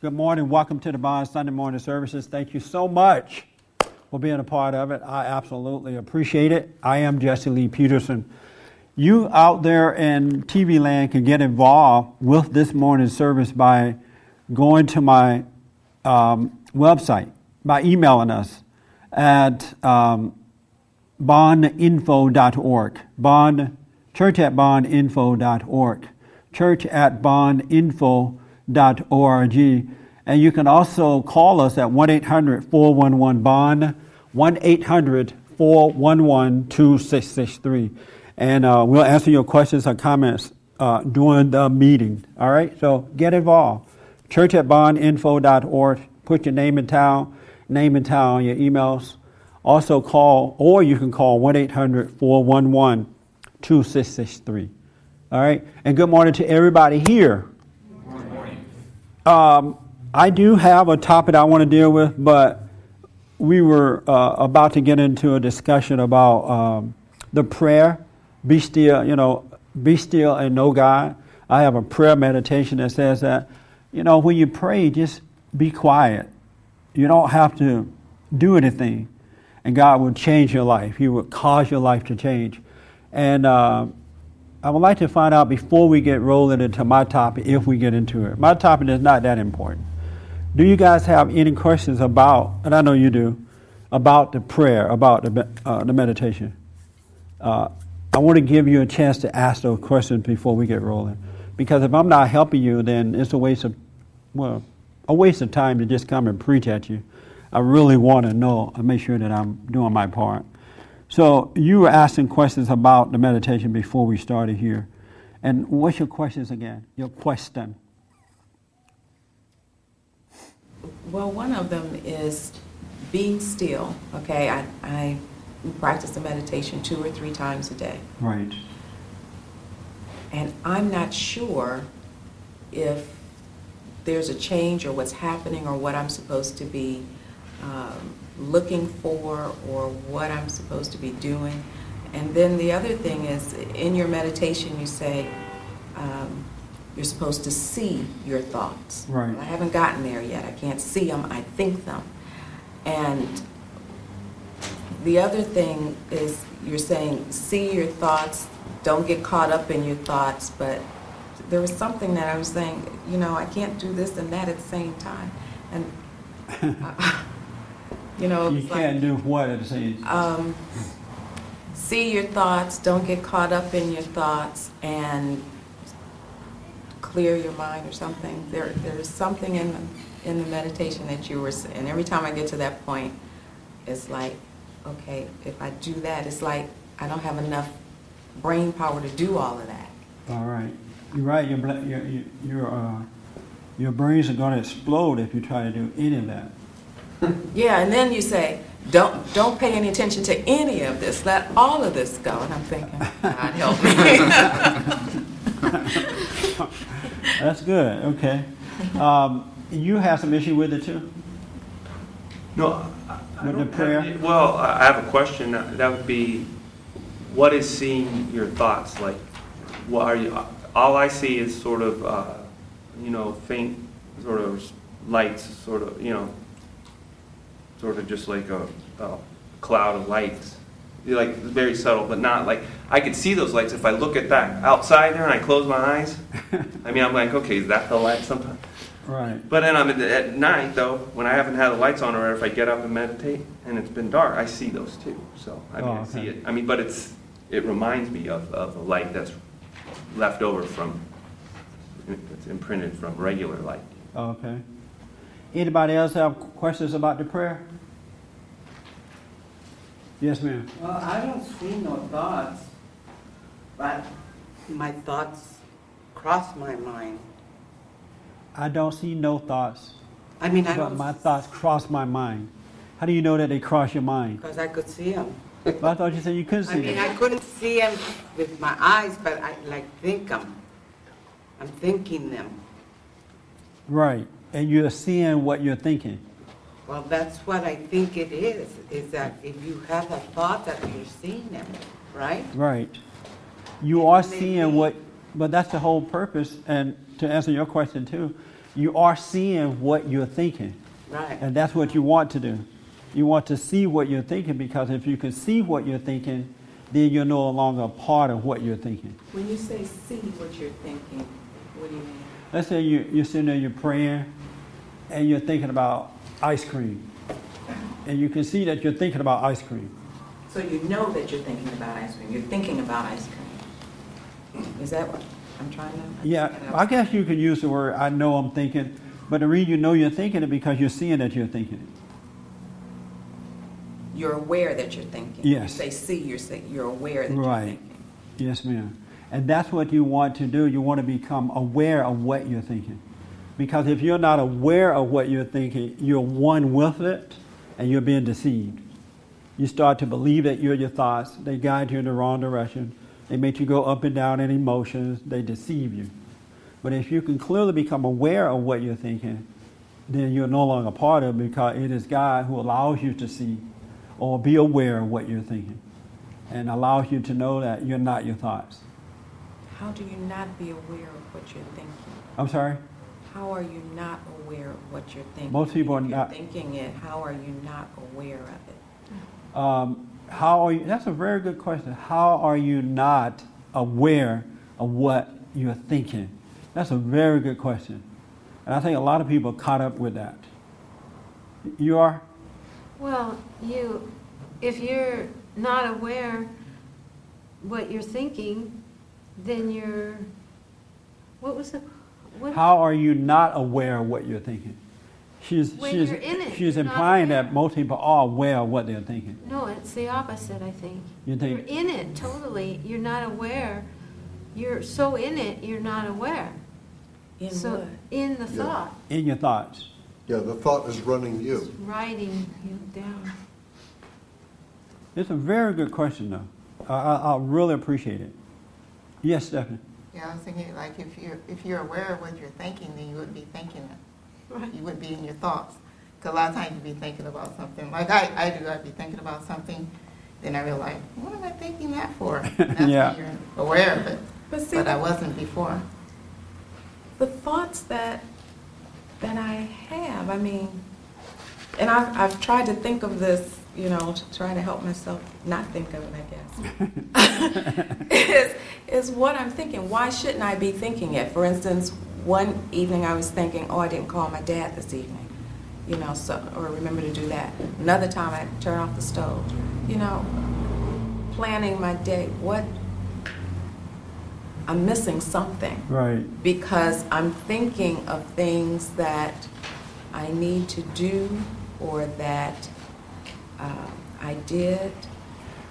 Good morning. Welcome to the Bond Sunday morning services. Thank you so much for being a part of it. I absolutely appreciate it. I am Jesse Lee Peterson. You out there in TV land can get involved with this morning's service by going to my um, website, by emailing us at um, bondinfo.org. Bond, church at bondinfo.org. Church at bondinfo.org. And you can also call us at 1 800 411 BOND, 1 800 411 2663. And uh, we'll answer your questions or comments uh, during the meeting. All right? So get involved. Church at bondinfo.org. Put your name in town, name in town, your emails. Also call, or you can call 1 800 411 2663. All right? And good morning to everybody here. Um, I do have a topic I want to deal with, but we were uh, about to get into a discussion about um, the prayer. Be still, you know, be still and know God. I have a prayer meditation that says that, you know, when you pray, just be quiet. You don't have to do anything, and God will change your life. He will cause your life to change. And uh, I would like to find out before we get rolling into my topic, if we get into it. My topic is not that important. Do you guys have any questions about, and I know you do, about the prayer, about the, uh, the meditation? Uh, I want to give you a chance to ask those questions before we get rolling. Because if I'm not helping you, then it's a waste of, well, a waste of time to just come and preach at you. I really want to know and make sure that I'm doing my part. So you were asking questions about the meditation before we started here. And what's your questions again? Your question. Well, one of them is being still. Okay, I, I practice the meditation two or three times a day. Right. And I'm not sure if there's a change or what's happening or what I'm supposed to be um, looking for or what I'm supposed to be doing. And then the other thing is, in your meditation, you say, um, you're supposed to see your thoughts. Right. I haven't gotten there yet. I can't see them, I think them. And the other thing is you're saying see your thoughts, don't get caught up in your thoughts, but there was something that I was saying, you know, I can't do this and that at the same time. And, uh, you know, you can't like, do what at the same time? Um, see your thoughts, don't get caught up in your thoughts, and clear your mind or something. There, there's something in the, in the meditation that you were saying. And every time I get to that point, it's like, okay, if I do that, it's like I don't have enough brain power to do all of that. All right. You're right. Your, your, your, uh, your brains are going to explode if you try to do any of that. yeah, and then you say, don't don't pay any attention to any of this. Let all of this go. And I'm thinking, God help me. That's good. Okay. Um, you have some issue with it too. No. I, with the prayer. Have, well, I have a question. That would be, what is seeing your thoughts like? What are you? All I see is sort of, uh, you know, faint, sort of lights, sort of, you know, sort of just like a, a cloud of lights like very subtle, but not like I could see those lights if I look at that outside there and I close my eyes. I mean, I'm like, okay, is that the light? Sometimes. Right. But then I'm at, at night though, when I haven't had the lights on, or if I get up and meditate and it's been dark, I see those too. So I mean, oh, okay. I see it. I mean, but it's it reminds me of, of a light that's left over from it's imprinted from regular light. Okay. Anybody else have questions about the prayer? Yes, ma'am. Well, I don't see no thoughts, but my thoughts cross my mind. I don't see no thoughts. I mean, I but my thoughts cross my mind. How do you know that they cross your mind? Because I could see them. I thought you said you couldn't see them. I mean, them. I couldn't see them with my eyes, but I like think them. I'm thinking them. Right, and you're seeing what you're thinking. Well, that's what I think it is, is that if you have a thought that you're seeing them, right? Right. You are seeing what, but that's the whole purpose. And to answer your question too, you are seeing what you're thinking. Right. And that's what you want to do. You want to see what you're thinking because if you can see what you're thinking, then you're no longer a part of what you're thinking. When you say see what you're thinking, what do you mean? Let's say you, you're sitting there, you're praying, and you're thinking about ice cream. And you can see that you're thinking about ice cream. So you know that you're thinking about ice cream. You're thinking about ice cream. Is that what I'm trying to? Yeah, I guess you could use the word, I know I'm thinking, but the reason you know you're thinking it because you're seeing that you're thinking it. You're aware that you're thinking. Yes. You say see, you're say, you're aware that Right. you're thinking. Yes, ma'am. And that's what you want to do. You want to become aware of what you're thinking. Because if you're not aware of what you're thinking, you're one with it and you're being deceived. You start to believe that you're your thoughts. They guide you in the wrong direction. They make you go up and down in emotions. They deceive you. But if you can clearly become aware of what you're thinking, then you're no longer part of it because it is God who allows you to see or be aware of what you're thinking and allows you to know that you're not your thoughts. How do you not be aware of what you're thinking? I'm sorry? How are you not aware of what you're thinking? Most people are If not- You're thinking it. How are you not aware of it? Um, how are you? That's a very good question. How are you not aware of what you're thinking? That's a very good question. And I think a lot of people are caught up with that. You are? Well, you, if you're not aware what you're thinking, then you're, what was the, what? How are you not aware of what you're thinking? She's, When she's, you're in it, she's you're not implying that aware. most people are aware of what they're thinking. No, it's the opposite, I think. You You're in it totally, you're not aware. You're so in it, you're not aware. In So, what? in the Yeah. thought, in your thoughts. Yeah, the thought is running you. writing you down. It's a very good question, though. I, I, I really appreciate it. Yes, Stephanie? Yeah, I was thinking, like, if you're, if you're aware of what you're thinking, then you wouldn't be thinking it. Right. You wouldn't be in your thoughts. Because a lot of times you'd be thinking about something, like I, I do, I'd be thinking about something, then I realize, what am I thinking that for? That's when Yeah. you're aware of it, But see, but I wasn't before. the thoughts that that I have, I mean, and I've, I've tried to think of this, you know, to try to help myself not think of it, I guess, is, is what I'm thinking. Why shouldn't I be thinking it? For instance, one evening I was thinking, oh, I didn't call my dad this evening, you know, so, or remember to do that. Another time I turn off the stove, you know, planning my day. What, I'm missing something Right. because I'm thinking of things that I need to do or that uh, I did.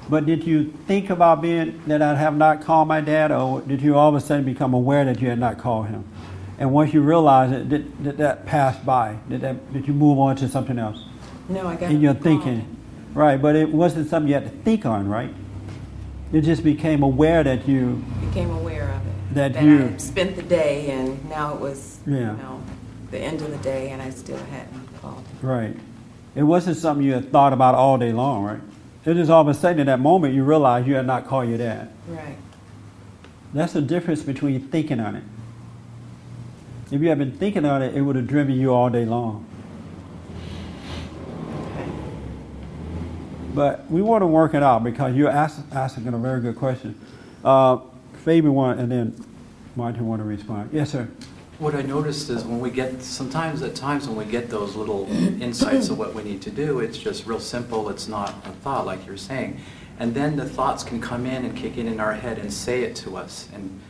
But did you think about being that I have not called my dad, or did you all of a sudden become aware that you had not called him? And once you realized it, did, did that pass by? Did that did you move on to something else No, I got in your thinking? Right, but it wasn't something you had to think on, right? You just became aware that you Became aware of it. That I you- had spent the day and now it was, you Yeah. know, the end of the day and I still hadn't called. right. It wasn't something you had thought about all day long, right? It just all of a sudden in that moment you realized you had not called your dad. Right. That's the difference between thinking on it. If you had been thinking on it, it would have driven you all day long. But we want to work it out because you're ask, asking a very good question. Uh, Fabian want, and then Martin want to respond. Yes, sir. What I noticed is when we get, sometimes at times when we get those little insights of what we need to do, it's just real simple, it's not a thought like you're saying. And then the thoughts can come in and kick in in our head and say it to us and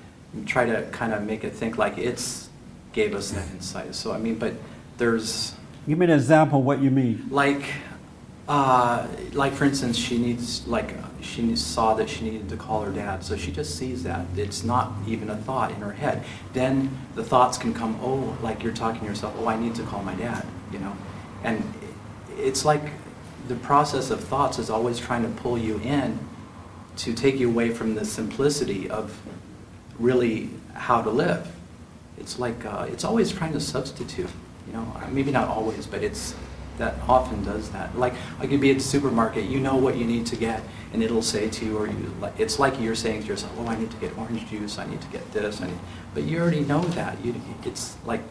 try to kind of make it think like it's gave us that insight. So I mean, but there's Give me an example of what you mean. like, uh, like for instance, she needs like she saw that she needed to call her dad, so she just sees that. It's not even a thought in her head. Then the thoughts can come. Oh, like you're talking to yourself. Oh, I need to call my dad. You know, and it's like the process of thoughts is always trying to pull you in to take you away from the simplicity of really how to live. It's like uh, it's always trying to substitute. You know, maybe not always, but it's that often does that. Like I could be at the supermarket, you know what you need to get, and it'll say to you, or you, it's like you're saying to yourself, "Oh, I need to get orange juice. I need to get this." I need, but you already know that. You, it's like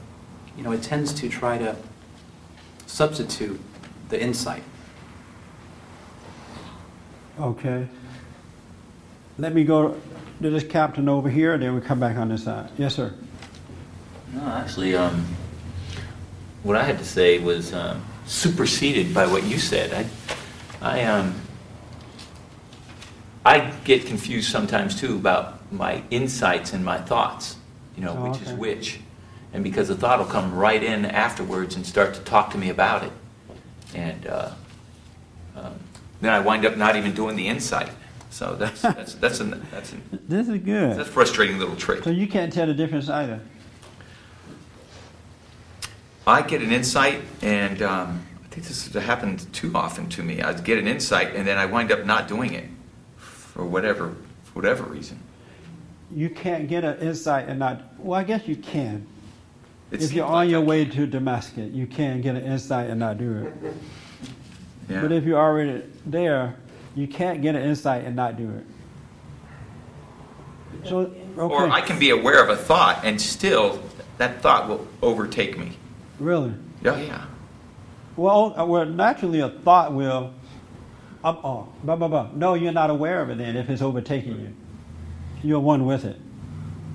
you know, it tends to try to substitute the insight. Okay. Let me go to this captain over here, and then we come back on this side. Yes, sir. No, actually, um, what I had to say was um, superseded by what you said. I, I, um, I get confused sometimes too about my insights and my thoughts. You know, Oh, which is which, and because the thought will come right in afterwards and start to talk to me about it, and uh, um, then I wind up not even doing the insight. So that's that's that's an, that's an, This is good. that's a frustrating little trick. So you can't tell the difference either. I get an insight, and um, I think this has happened too often to me. I get an insight, and then I wind up not doing it for whatever for whatever reason. You can't get an insight and not. Well, I guess you can. It if you're on like your way to Damascus, you can get an insight and not do it. yeah. But if you're already there, you can't get an insight and not do it. So, okay. Or I can be aware of a thought, and still that thought will overtake me. Really? Yeah, yeah. Well, uh, well, naturally, a thought will. Up, oh, blah, blah, blah. No, you're not aware of it then if it's overtaking you. You're one with it.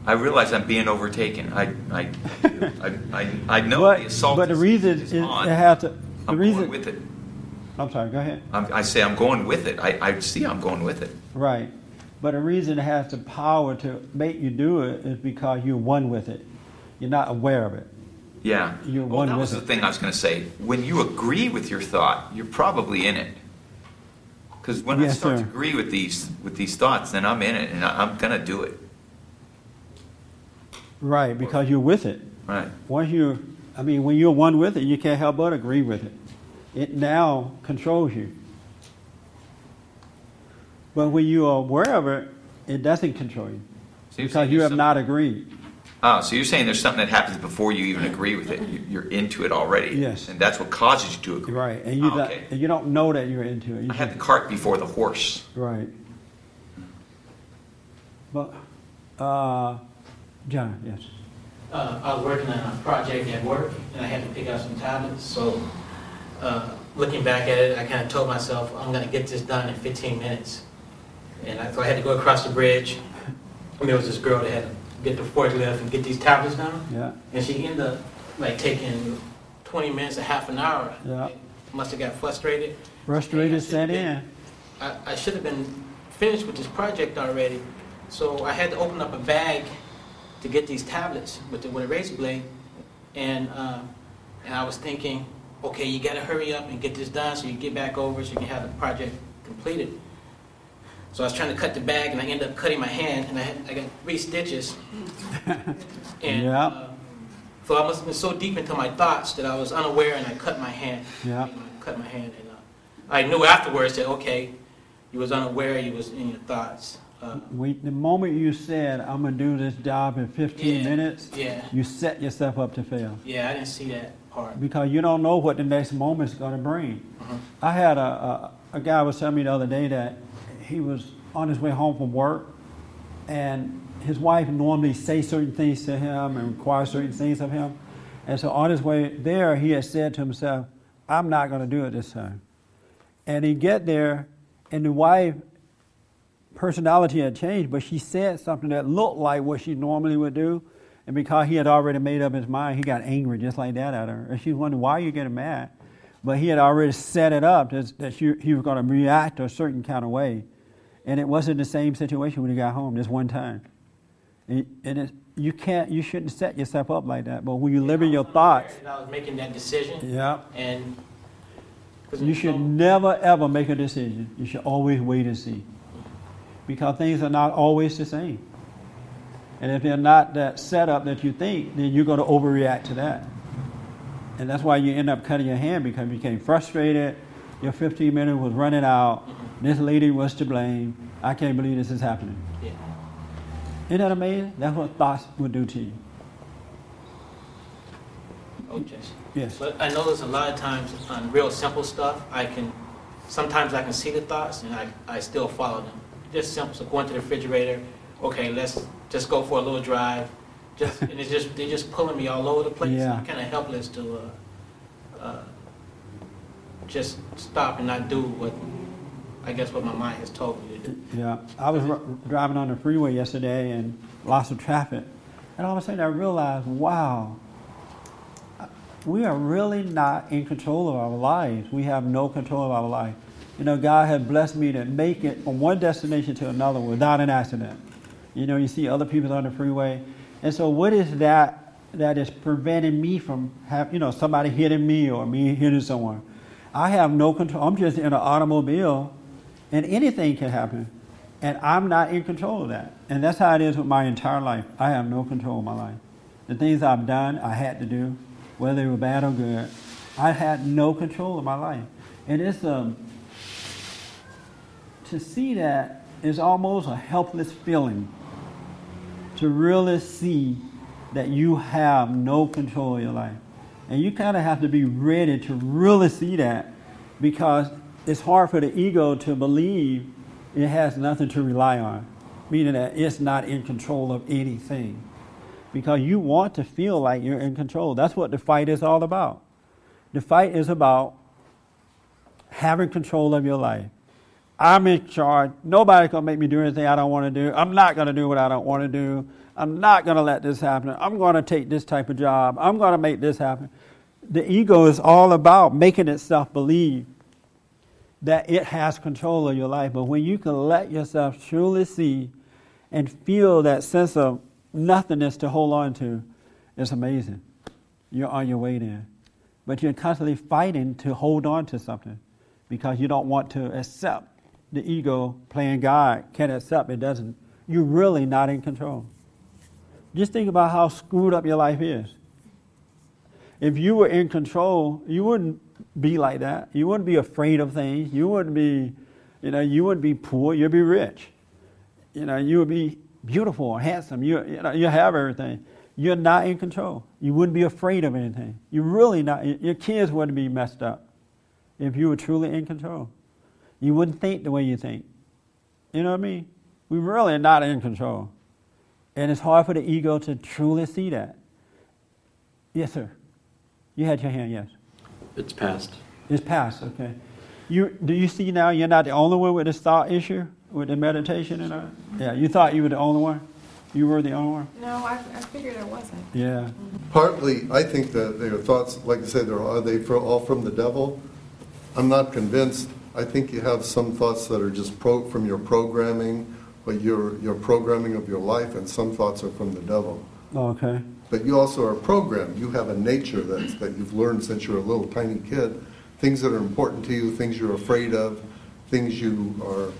I realize I'm being overtaken. I I I, I, I know but, the assault. but the is, is, is on. it has to. The I'm reason. going with it. I'm sorry. Go ahead. I'm, I say I'm going with it. I, I see I'm going with it. Right. But the reason it has the power to make you do it is because you're one with it. You're not aware of it. Yeah. You're well, one that was the it. thing I was going to say. When you agree with your thought, you're probably in it. Because when I start sir. to agree with these with these thoughts, then I'm in it, and I'm going to do it. Right, because you're with it. Right. Once you, I mean, when you're one with it, you can't help but agree with it. It now controls you. But when you are aware of it, it doesn't control you because you have not agreed. Oh, so you're saying there's something that happens before you even agree with it. You- You're into it already. Yes. And that's what causes you to agree. Right, and you Oh, don't, okay. and you don't know that you're into it. You I had the cart before the horse. right. But, uh, John, yes. Uh, I was working on a project at work, and I had to pick up some tablets, so, uh, looking back at it, I kind of told myself, I'm gonna get this done in 15 minutes. And I, so I had to go across the bridge, and there was this girl that had to get the forklift and get these tablets down, Yeah, and she ended up, like, taking 20 minutes, a half an hour. Yeah. Must have got frustrated. frustrated set in. I, I should have been finished with this project already, so I had to open up a bag to get these tablets with the, with a razor blade, and uh, and I was thinking, okay, you got to hurry up and get this done so you get back over so you can have the project completed. So I was trying to cut the bag, and I ended up cutting my hand, and I had, I got three stitches. and Yeah. uh, so I must have been so deep into my thoughts that I was unaware, and I cut my hand. Yeah. You know, I cut my hand, and uh, I knew afterwards that okay, you was unaware, you was in your thoughts. Uh, We, the moment you said, I'm going to do this job in 15 Yeah, minutes, yeah. you set yourself up to fail. yeah, I didn't see that part. because you don't know what the next moment's going to bring. Uh-huh. I had a, a, a guy was telling me the other day that he was on his way home from work, and his wife normally say certain things to him and require certain things of him, and so on his way there, he had said to himself, "I'm not going to do it this time." And he get there, and the wife personality had changed, but she said something that looked like what she normally would do. And because he had already made up his mind, he got angry just like that at her. And she wondered, why are you getting mad? But he had already set it up that, that she, he was going to react a certain kind of way. And it wasn't the same situation when he got home this one time. And, and it, you can't, you shouldn't set yourself up like that. But when you live in your thoughts, And I was making that decision, yeah, and you should never ever make a decision. You should always wait and see. Because things are not always the same. And if they're not that setup that you think, then you're going to overreact to that. And that's why you end up cutting your hand because you became frustrated. Your 15 minutes was running out. This lady was to blame. I can't believe this is happening. Yeah. Isn't that amazing? That's what thoughts would do to you. Oh, Jesse. Yes. But I notice a lot of times on real simple stuff, I can, sometimes I can see the thoughts and I, I still follow them. Just simple, so going to the refrigerator, okay, let's just go for a little drive, just, and it's just, they're just pulling me all over the place. Yeah. I'm kind of helpless to, uh, uh, just stop and not do what, I guess what my mind has told me to do. Yeah, I was r- driving on the freeway yesterday and lots of traffic, and all of a sudden I realized, wow, we are really not in control of our lives. We have no control of our life. You know, God had blessed me to make it from one destination to another without an accident. You know, you see other people on the freeway, and so what is that that is preventing me from having, you know somebody hitting me or me hitting someone? I have no control. I'm just in an automobile and anything can happen. And I'm not in control of that. And that's how it is with my entire life. I have no control of my life. The things I've done, I had to do, whether they were bad or good. I had no control of my life. And it's um, to see that is almost a helpless feeling. To really see that you have no control of your life. And you kind of have to be ready to really see that because it's hard for the ego to believe it has nothing to rely on, meaning that it's not in control of anything. Because you want to feel like you're in control. That's what the fight is all about. The fight is about having control of your life. I'm in charge. Nobody's going to make me do anything I don't want to do. I'm not going to do what I don't want to do. I'm not going to let this happen. I'm going to take this type of job. I'm going to make this happen. The ego is all about making itself believe that it has control of your life. But when you can let yourself truly see and feel that sense of nothingness to hold on to, it's amazing. You're on your way there. But you're constantly fighting to hold on to something because you don't want to accept the ego playing God can't accept it doesn't. You're really not in control. Just think about how screwed up your life is. If you were in control, you wouldn't be like that. You wouldn't be afraid of things. You wouldn't be, you know, you wouldn't be poor. You'd be rich. You know, you would be beautiful, handsome. You, you know, you have everything. You're not in control. You wouldn't be afraid of anything. You're really not. Your kids wouldn't be messed up if you were truly in control. You wouldn't think the way you think. You know what I mean? We really are not in control. And it's hard for the ego to truly see that. Yes, sir. You had your hand, yes. It's past. It's past, okay. You do you see now you're not the only one with this thought issue with the meditation and all? Yeah, you thought you were the only one. You were the only one. No, I, I figured I wasn't. Yeah. Partly, I think that their thoughts, like I said, they're, are they fro- all from the devil? I'm not convinced. I think you have some thoughts that are just pro, from your programming, but your, your programming of your life, and some thoughts are from the devil. Okay. But you also are programmed. You have a nature that's, that you've learned since you're a little tiny kid. Things that are important to you, things you're afraid of, things you are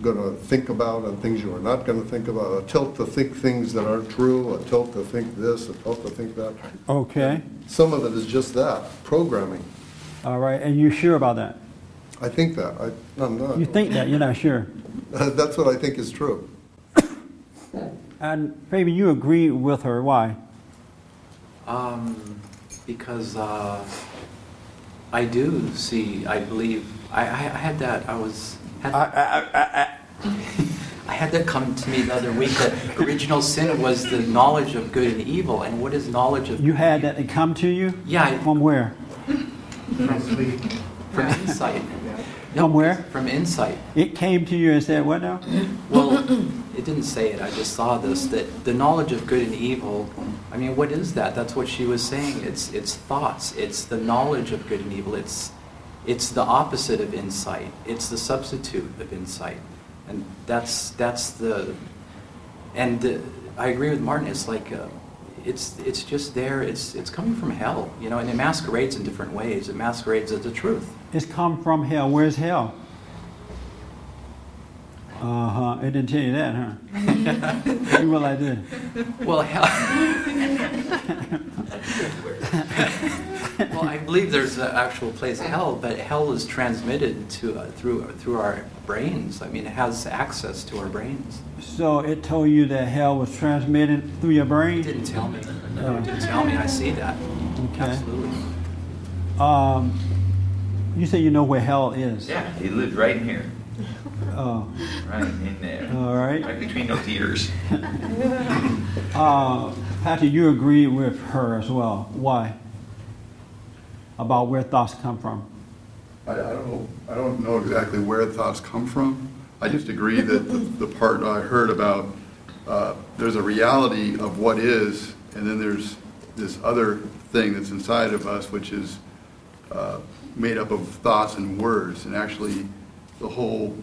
going to think about, and things you are not going to think about. A tilt to think things that aren't true, a tilt to think this, a tilt to think that. Okay. Some of it is just that, programming. All right. And you sure about that? I think that. I, I'm not. You think that? You're not sure. That's what I think is true. And maybe you agree with her. Why? Um, because uh, I do see, I believe, I, I, I had that, I was, had, I, had that come to me the other week, that original sin was the knowledge of good and evil, and what is knowledge of You had that to come to you? Yeah, I- From where? from, from insight. From where? From insight. It came to you and said, what now? Well, it didn't say it, I just saw this, that the knowledge of good and evil, I mean, what is that? That's what she was saying. It's, it's thoughts, it's the knowledge of good and evil, it's, it's the opposite of insight, it's the substitute of insight. And that's, that's the, and uh, I agree with Martin, it's like, uh, it's, it's just there, it's, it's coming from hell, you know, and it masquerades in different ways. It masquerades as the truth. It's come from hell. Where's hell? Uh huh. It didn't tell you that, huh? well, I did. Well, hell. well, I believe there's an actual place, hell, but hell is transmitted to uh, through through our brains. I mean, it has access to our brains. So it told you that hell was transmitted through your brain. It didn't tell me. No, it didn't tell me. I see that. Okay. Absolutely. Um, you say you know where hell is. Yeah, he lived right in here. Oh, Right in there. all right. Right between those ears. Uh, Patty, you agree with her as well. Why? About where thoughts come from. I, I don't know, I don't know exactly where thoughts come from. I just agree that the, the part I heard about, uh, there's a reality of what is, and then there's this other thing that's inside of us, which is uh, made up of thoughts and words, and actually, the whole,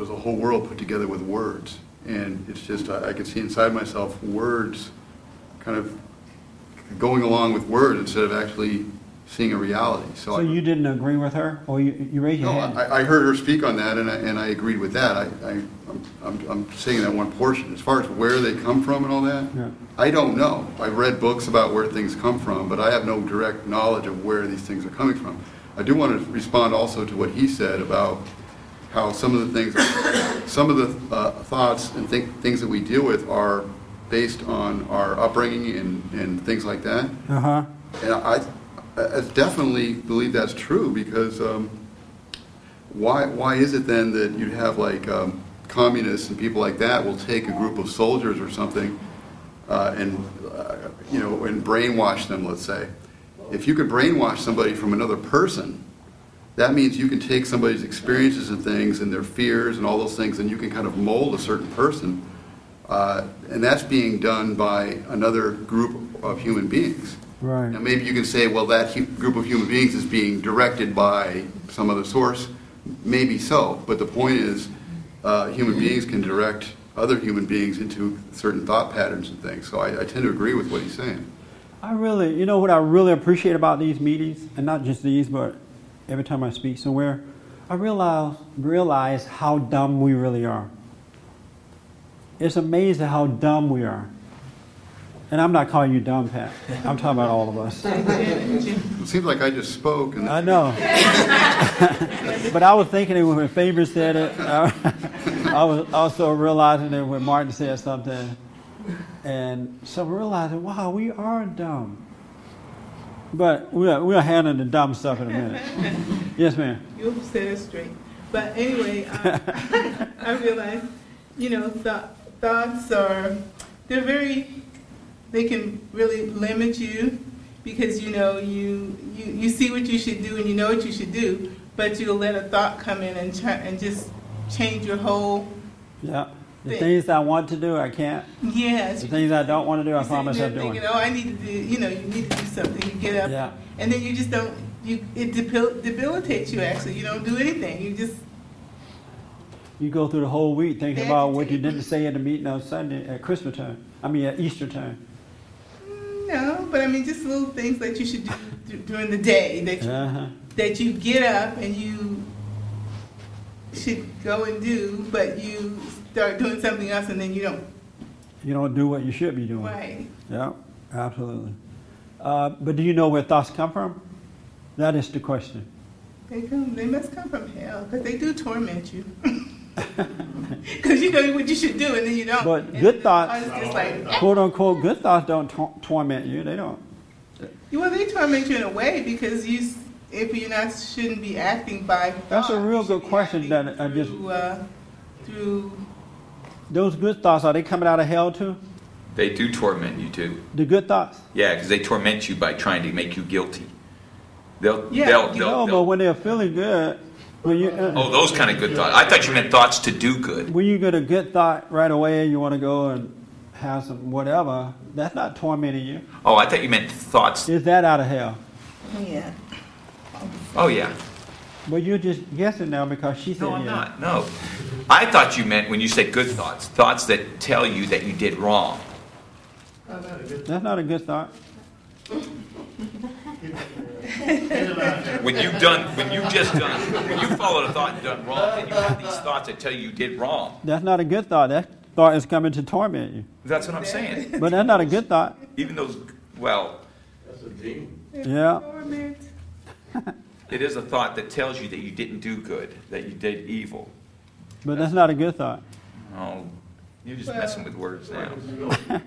there's a whole world put together with words. And it's just, I, I can see inside myself words kind of going along with words instead of actually seeing a reality. So, So I, you didn't agree with her, or you, you raised your no, hand? I, I heard her speak on that, and I, and I agreed with that. I, I, I'm- I'm, I'm saying that one portion. As far as where they come from and all that, Yeah. I don't know. I've read books about where things come from, but I have no direct knowledge of where these things are coming from. I do want to respond also to what he said about how some of the things, some of the uh, thoughts and think, things that we deal with are based on our upbringing and, and things like that. Uh-huh. And I, I definitely believe that's true because um, why, why is it then that you'd have like um, communists and people like that will take a group of soldiers or something uh, and, uh, you know, and brainwash them, let's say? If you could brainwash somebody from another person, that means you can take somebody's experiences and things and their fears and all those things and you can kind of mold a certain person. Uh, and that's being done by another group of human beings. Right. Now, maybe you can say, well, that hu- group of human beings is being directed by some other source. Maybe so, but the point is, uh, human beings can direct other human beings into certain thought patterns and things. So I, I tend to agree with what he's saying. I really, you know what I really appreciate about these meetings, and not just these, but every time I speak somewhere, I realize realize how dumb we really are. It's amazing how dumb we are. And I'm not calling you dumb, Pat. I'm talking about all of us. It seems like I just spoke, and I know. but I was thinking it when Faber said it. I was also realizing it when Martin said something. And so realizing, wow, we are dumb. But we'll, we'll handle the dumb stuff in a minute. Yes, ma'am. You'll set it straight. But anyway, I, uh, I realize, you know, th- thoughts are, they're very, they can really limit you because, you know, you, you, you see what you should do and you know what you should do, but you'll let a thought come in and, try, and just change your whole, Yeah. The Thing. things I want to do, I can't. yes. The things I don't want to do, I find myself doing. thinking, oh, I need to do, you know, you need to do something. You get up, Yeah. and then you just don't. You it debil- debilitates you. Actually, you don't do anything. You just You go through the whole week thinking about what you didn't say at the meeting on Sunday at Christmas time. I mean, at Easter time. no. But I mean, just little things that you should do during the day that you, Uh-huh. that you get up and you should go and do, but you start doing something else and then you don't. You don't do what you should be doing. Right. Yeah, absolutely. Uh, but do you know where thoughts come from? That is the question. They come. They must come from hell because they do torment you. Because you know what you should do and then you don't. But And good thoughts- just like, Quote unquote, good thoughts don't tor- torment you. They don't. Well, they torment you in a way because you, if you're not, shouldn't be acting by. That's a real good question that I just- Through, uh, through, Those good thoughts, are they coming out of hell too? They do torment you too. The good thoughts? Yeah, because they torment you by trying to make you guilty. They'll, Yeah, they'll, you they'll, No, but they'll- when they're feeling good, when you, uh, oh, those kind of good thoughts. I thought you meant thoughts to do good. when you get a good thought right away, you want to go and have some whatever, that's not tormenting you. Oh, I thought you meant thoughts. Is that out of hell? yeah. Oh, yeah. Well, you're just guessing now because she said No, I'm yeah. not. No. I thought you meant when you said good thoughts, thoughts that tell you that you did wrong. That's not a good thought. When you've done, when you've just done, when you followed a thought and done wrong, and you have these thoughts that tell you you did wrong. That's not a good thought. That thought is coming to torment you. That's what I'm saying. But that's not a good thought. Even those, well, That's a dream. Yeah. Torment. it is a thought that tells you that you didn't do good, that you did evil. But that's not a good thought. Oh, you're just messing with words now.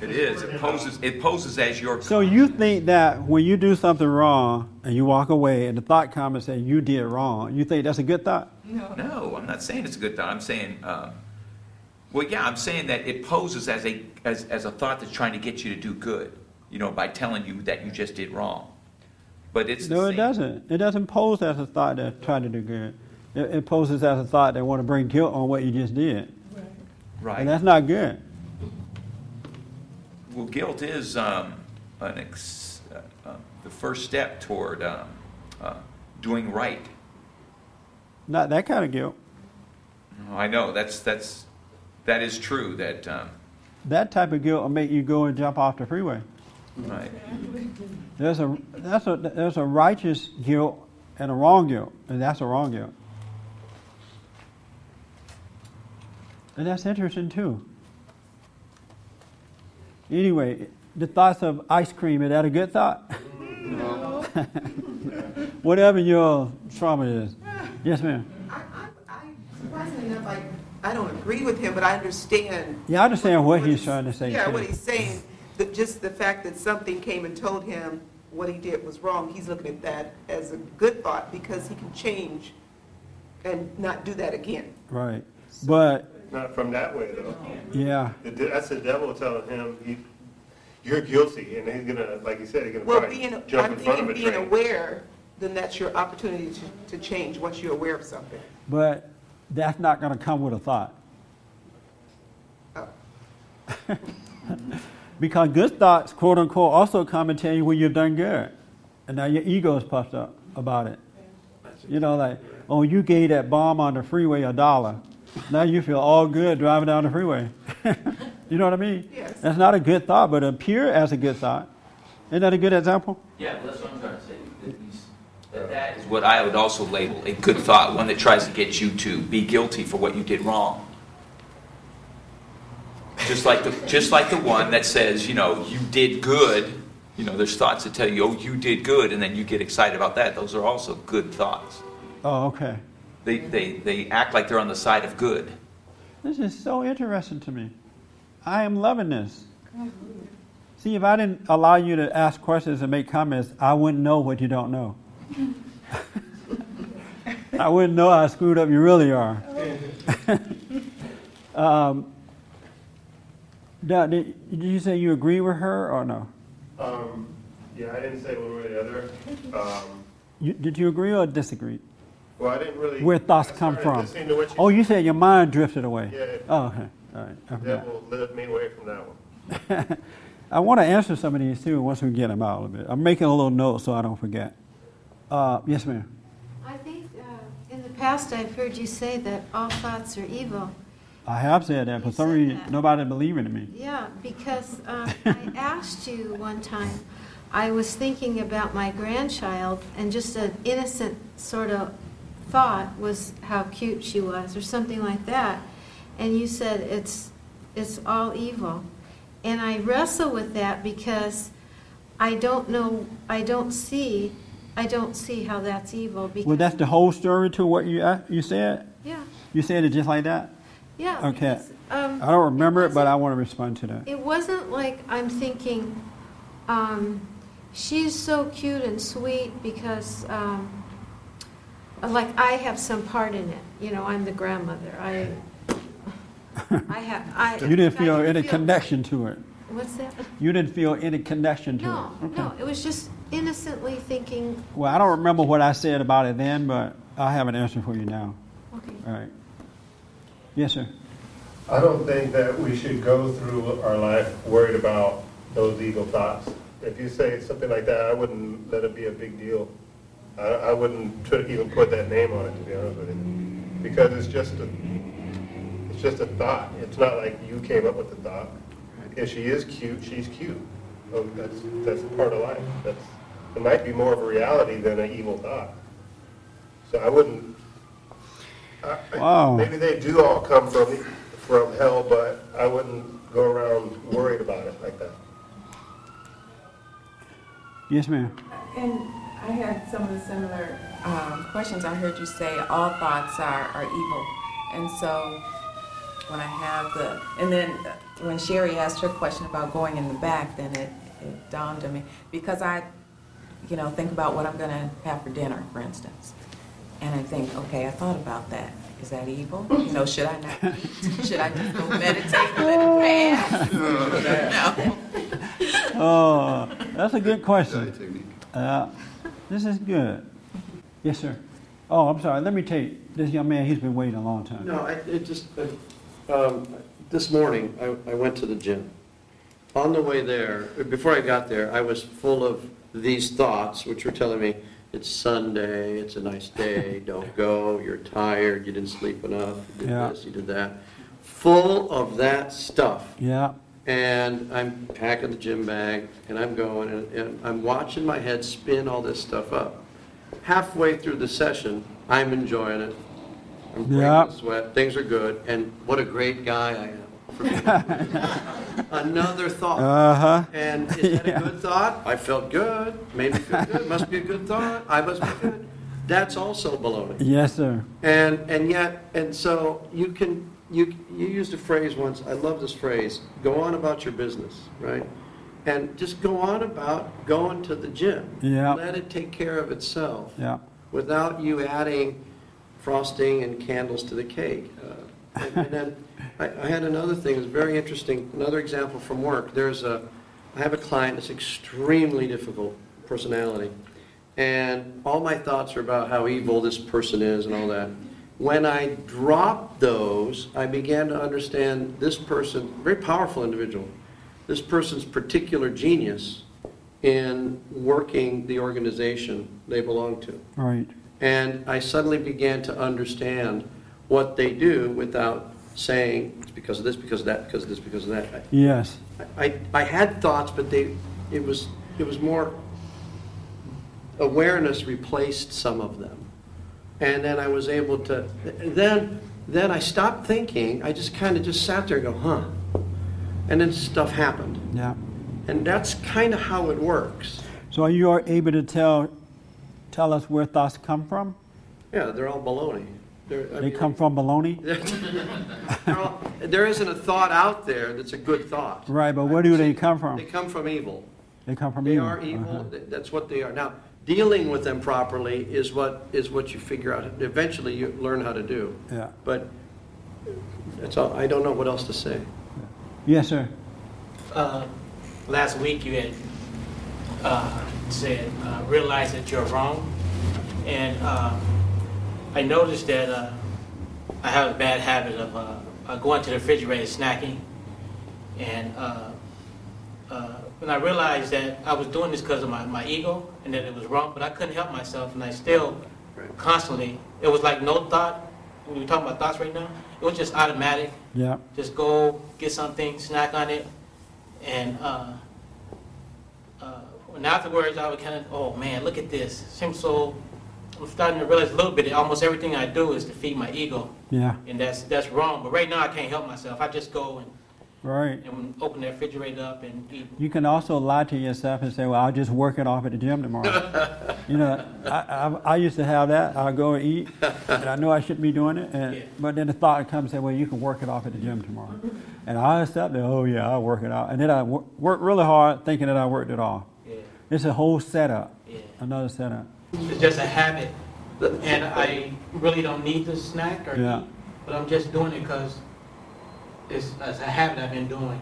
It is. It poses. It poses as your. So you think that when you do something wrong and you walk away and the thought comes and say you did wrong, you think that's a good thought? No. No, I'm not saying it's a good thought. I'm saying, um, well, yeah, I'm saying that it poses as a, as, as a thought that's trying to get you to do good, you know, by telling you that you just did wrong. But it's No, it doesn't. It doesn't pose as a thought that trying to do good. It, it poses as a thought that want to bring guilt on what you just did, Right. right. and that's not good. Well, guilt is um, an ex, uh, uh, the first step toward um, uh, doing right. Not that kind of guilt. I know that's that's that is true. That um, That type of guilt will make you go and jump off the freeway. Right. There's a that's a there's a righteous guilt and a wrong guilt, and that's a wrong guilt. And that's interesting too. Anyway, the thoughts of ice cream, is that a good thought? No. Whatever your trauma is. Yes, ma'am. I, I, I surprisingly enough, I, I don't agree with him, but I understand. Yeah, I understand what he's trying to say. Yeah, too. what he's saying, that just the fact that something came and told him what he did was wrong, he's looking at that as a good thought because he can change and not do that again. Right. But Not from that way, though. yeah, The de- That's the devil telling him, he, you're guilty, and he's gonna, like you said, he's gonna Well, probably being, jump I'm in front of thinking a being train. aware, then that's your opportunity to, to change once you're aware of something. but that's not going to come with a thought. Oh. Because good thoughts, quote unquote, also come and tell you when you've done good. And now your ego is puffed up about it. You know, like, oh, you gave that bomb on the freeway a dollar. Now you feel all good driving down the freeway. you know what I mean? Yes. That's not a good thought, but appear as a good thought. Isn't that a good example? Yeah, that's what I'm trying to say. That that is what I would also label a good thought, one that tries to get you to be guilty for what you did wrong. Just like the, just like the one that says, you know, you did good. You know, there's thoughts that tell you, oh, you did good, and then you get excited about that. Those are also good thoughts. Oh, okay. They, they, they act like they're on the side of good. This is so interesting to me. I am loving this. See, if I didn't allow you to ask questions and make comments, I wouldn't know what you don't know. I wouldn't know how screwed up you really are. um, Doug, did, did you say you agree with her or no? Um, yeah, I didn't say one way or the other. Um, You, did you agree or disagree? well, I didn't really. Where thoughts come from? to what you Oh, you said your mind drifted away. Yeah. Oh, okay. All right. That will forgot. devil led me away from that one. I want to answer some of these too once we get them out a little bit. I'm making a little note so I don't forget. Uh, yes, ma'am. I think uh, in the past I've heard you say that all thoughts are evil. I have said that, but some reason that. nobody believing in me. Yeah, because um, I asked you one time, I was thinking about my grandchild, and just an innocent sort of thought was how cute she was, or something like that. And you said it's it's all evil, and I wrestle with that because I don't know, I don't see, I don't see how that's evil. Because Well, that's the whole story to what you a- you said. yeah, You said it just like that. Yeah. Okay. um, I don't remember it, but I want to respond to that. It wasn't like I'm thinking, um, she's so cute and sweet because, um, like I have some part in it. You know, I'm the grandmother. I, I have. I. You didn't feel can any connection to it. What's that? You didn't feel any connection to No, it. Okay. no. It was just innocently thinking. Well, I don't remember what I said about it then, but I have an answer for you now. Okay. All right. Yes, sir. I don't think that we should go through our life worried about those evil thoughts. If you say something like that, I wouldn't let it be a big deal. I, I wouldn't even put that name on it, to be honest with you, because it's just a, it's just a thought. It's not like you came up with the thought. If she is cute, she's cute. Oh, that's that's part of life. That's it might be more of a reality than an evil thought. So I wouldn't. I- I- Wow. Maybe they do all come from from hell, but I wouldn't go around worried about it like that. Yes, ma'am. And I had some of the similar um, questions. I heard you say all thoughts are, are evil. And so when I have the, and then uh, when Sherry asked her question about going in the back, then it, it dawned on me. Because I, you know, think about what I'm going to have for dinner, for instance. And I think, okay, I thought about that. Is that evil? You know, should I not eat? Should I just go meditate and let it pass? No. Oh, that's a good question. Diet technique. Uh, this is good. Yes, sir. Oh, I'm sorry. Let me take this young man. He's been waiting a long time. No, I, it just, uh, um, this morning, I, I went to the gym. On the way there, before I got there, I was full of these thoughts, which were telling me, it's Sunday, it's a nice day, don't go, you're tired, you didn't sleep enough, you did Yeah. this, you did that. Full of that stuff. Yeah. And I'm packing the gym bag, and I'm going, and, and I'm watching my head spin all this stuff up. Halfway through the session, I'm enjoying it. I'm breaking Yeah. sweat, things are good, and what a great guy I am. Another thought. Uh-huh. And is that Yeah. a good thought? I felt good, made me feel good, must be a good thought, I must be good. That's also baloney. Yes, sir. And, and yet, and so you can, you, you used a phrase once, I love this phrase, go on about your business, right? And just go on about going to the gym. Yeah. Let it take care of itself Yeah. without you adding frosting and candles to the cake. Uh, And and then, I I had another thing, it's very interesting, another example from work. There's a, I have a client that's extremely difficult personality, and all my thoughts are about how evil this person is and all that. When I dropped those, I began to understand this person, very powerful individual, this person's particular genius in working the organization they belong to. Right. And I suddenly began to understand what they do without saying, it's because of this, because of that, because of this, because of that. Yes. I, I I had thoughts, but they, it was, it was more, awareness replaced some of them. And then I was able to, then, then I stopped thinking, I just kind of just sat there and go, huh. And then stuff happened. Yeah. And that's kind of how it works. So you are able to tell tell us where thoughts come from? Yeah, they're all baloney. They're, I They mean, come from baloney? They're There isn't a thought out there that's a good thought. Right, but where do they come from? They come from evil. They come from evil. They evil. are evil, Uh-huh. Th- that's what they are. Now, dealing with them properly is what, is what you figure out, eventually you learn how to do. Yeah. But that's all, I don't know what else to say. Yes, sir. uh, last week you had uh, said, uh, realize that you're wrong. And uh, I noticed that uh, I have a bad habit of uh, uh, going to the refrigerator snacking. And uh, uh, when I realized that I was doing this because of my, my ego and that it was wrong, but I couldn't help myself, and I still constantly, it was like no thought. When we talking about thoughts right now, it was just automatic Yeah. just go get something, snack on it, and uh, uh, and afterwards I would kind of, oh man, look at this. Seems so. I'm starting to realize a little bit that almost everything I do is to feed my ego, Yeah. and that's that's wrong. But right now I can't help myself. I just go and, Right. and open the refrigerator up and eat. You can also lie to yourself and say, "Well, I'll just work it off at the gym tomorrow." you know, I, I, I used to have that. I'll go and eat, and I know I shouldn't be doing it, and, Yeah. but then the thought comes, "Say, well, you can work it off at the gym tomorrow," and I accept it. Oh yeah, I'll work it out, and then I wor- work really hard thinking that I worked it off. Yeah. It's a whole setup, Yeah. another setup. It's just a habit, and I really don't need to snack or Yeah. but I'm just doing it because it's, it's a habit I've been doing,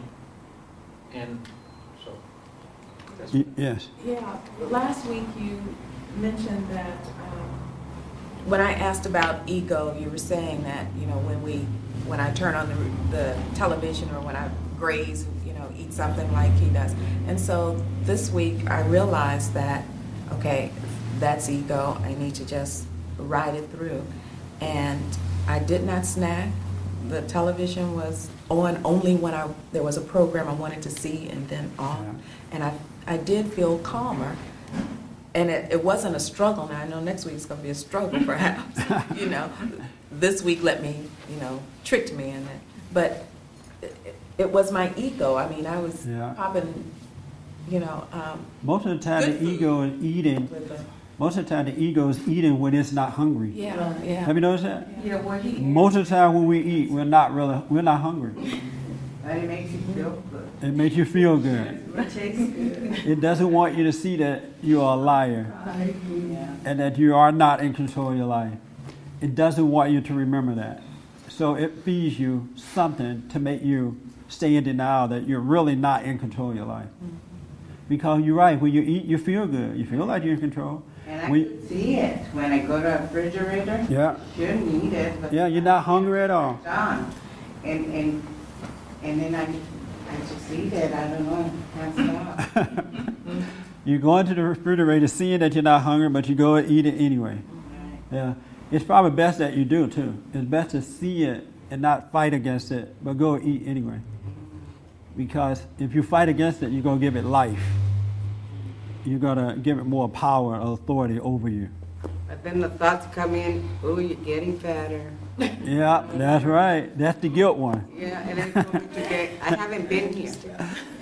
and so. That's Y- yes. Yeah, last week you mentioned that, um, when I asked about ego, you were saying that, you know, when we, when I turn on the, the television or when I graze, you know, eat something like he does. And so this week I realized that, okay, that's ego, I need to just ride it through. And I did not snack. The television was on only when I, there was a program I wanted to see and then off. And I, I did feel calmer. And it, it wasn't a struggle. Now, I know next week's going to be a struggle, perhaps. you know, this week let me, you know, tricked me in it. But it, it was my ego. I mean, I was Yeah. popping, you know, um, Most of the time, the ego and eating. With the, Most of the time, the ego is eating when it's not hungry. yeah, yeah. Have you noticed that? Yeah, what he, Most of the time, when we eat, we're not really, we're not hungry. and it makes you feel good. It makes you feel good. It tastes good. It doesn't want you to see that you are a liar Yeah. and that you are not in control of your life. it doesn't want you to remember that. So it feeds you something to make you stay in denial that you're really not in control of your life. Mm-hmm. Because you're right, when you eat, you feel good. You feel like you're in control. And I When- can see it when I go to a refrigerator. Yeah. Shouldn't eat it, but. Yeah, you're not hungry at all. Done. And, and, and then I, I just eat it, I don't know, can't stop. You go into the refrigerator seeing that you're not hungry, but you go and eat it anyway. Yeah. It's probably best that you do too. It's best to see it and not fight against it, but go eat anyway. Because if you fight against it, you're going to give it life. You're going to give it more power or authority over you. But then the thoughts come in, oh, you're getting fatter. Yeah, that's right. That's the guilt one. Yeah, and then told me to get, I haven't been here.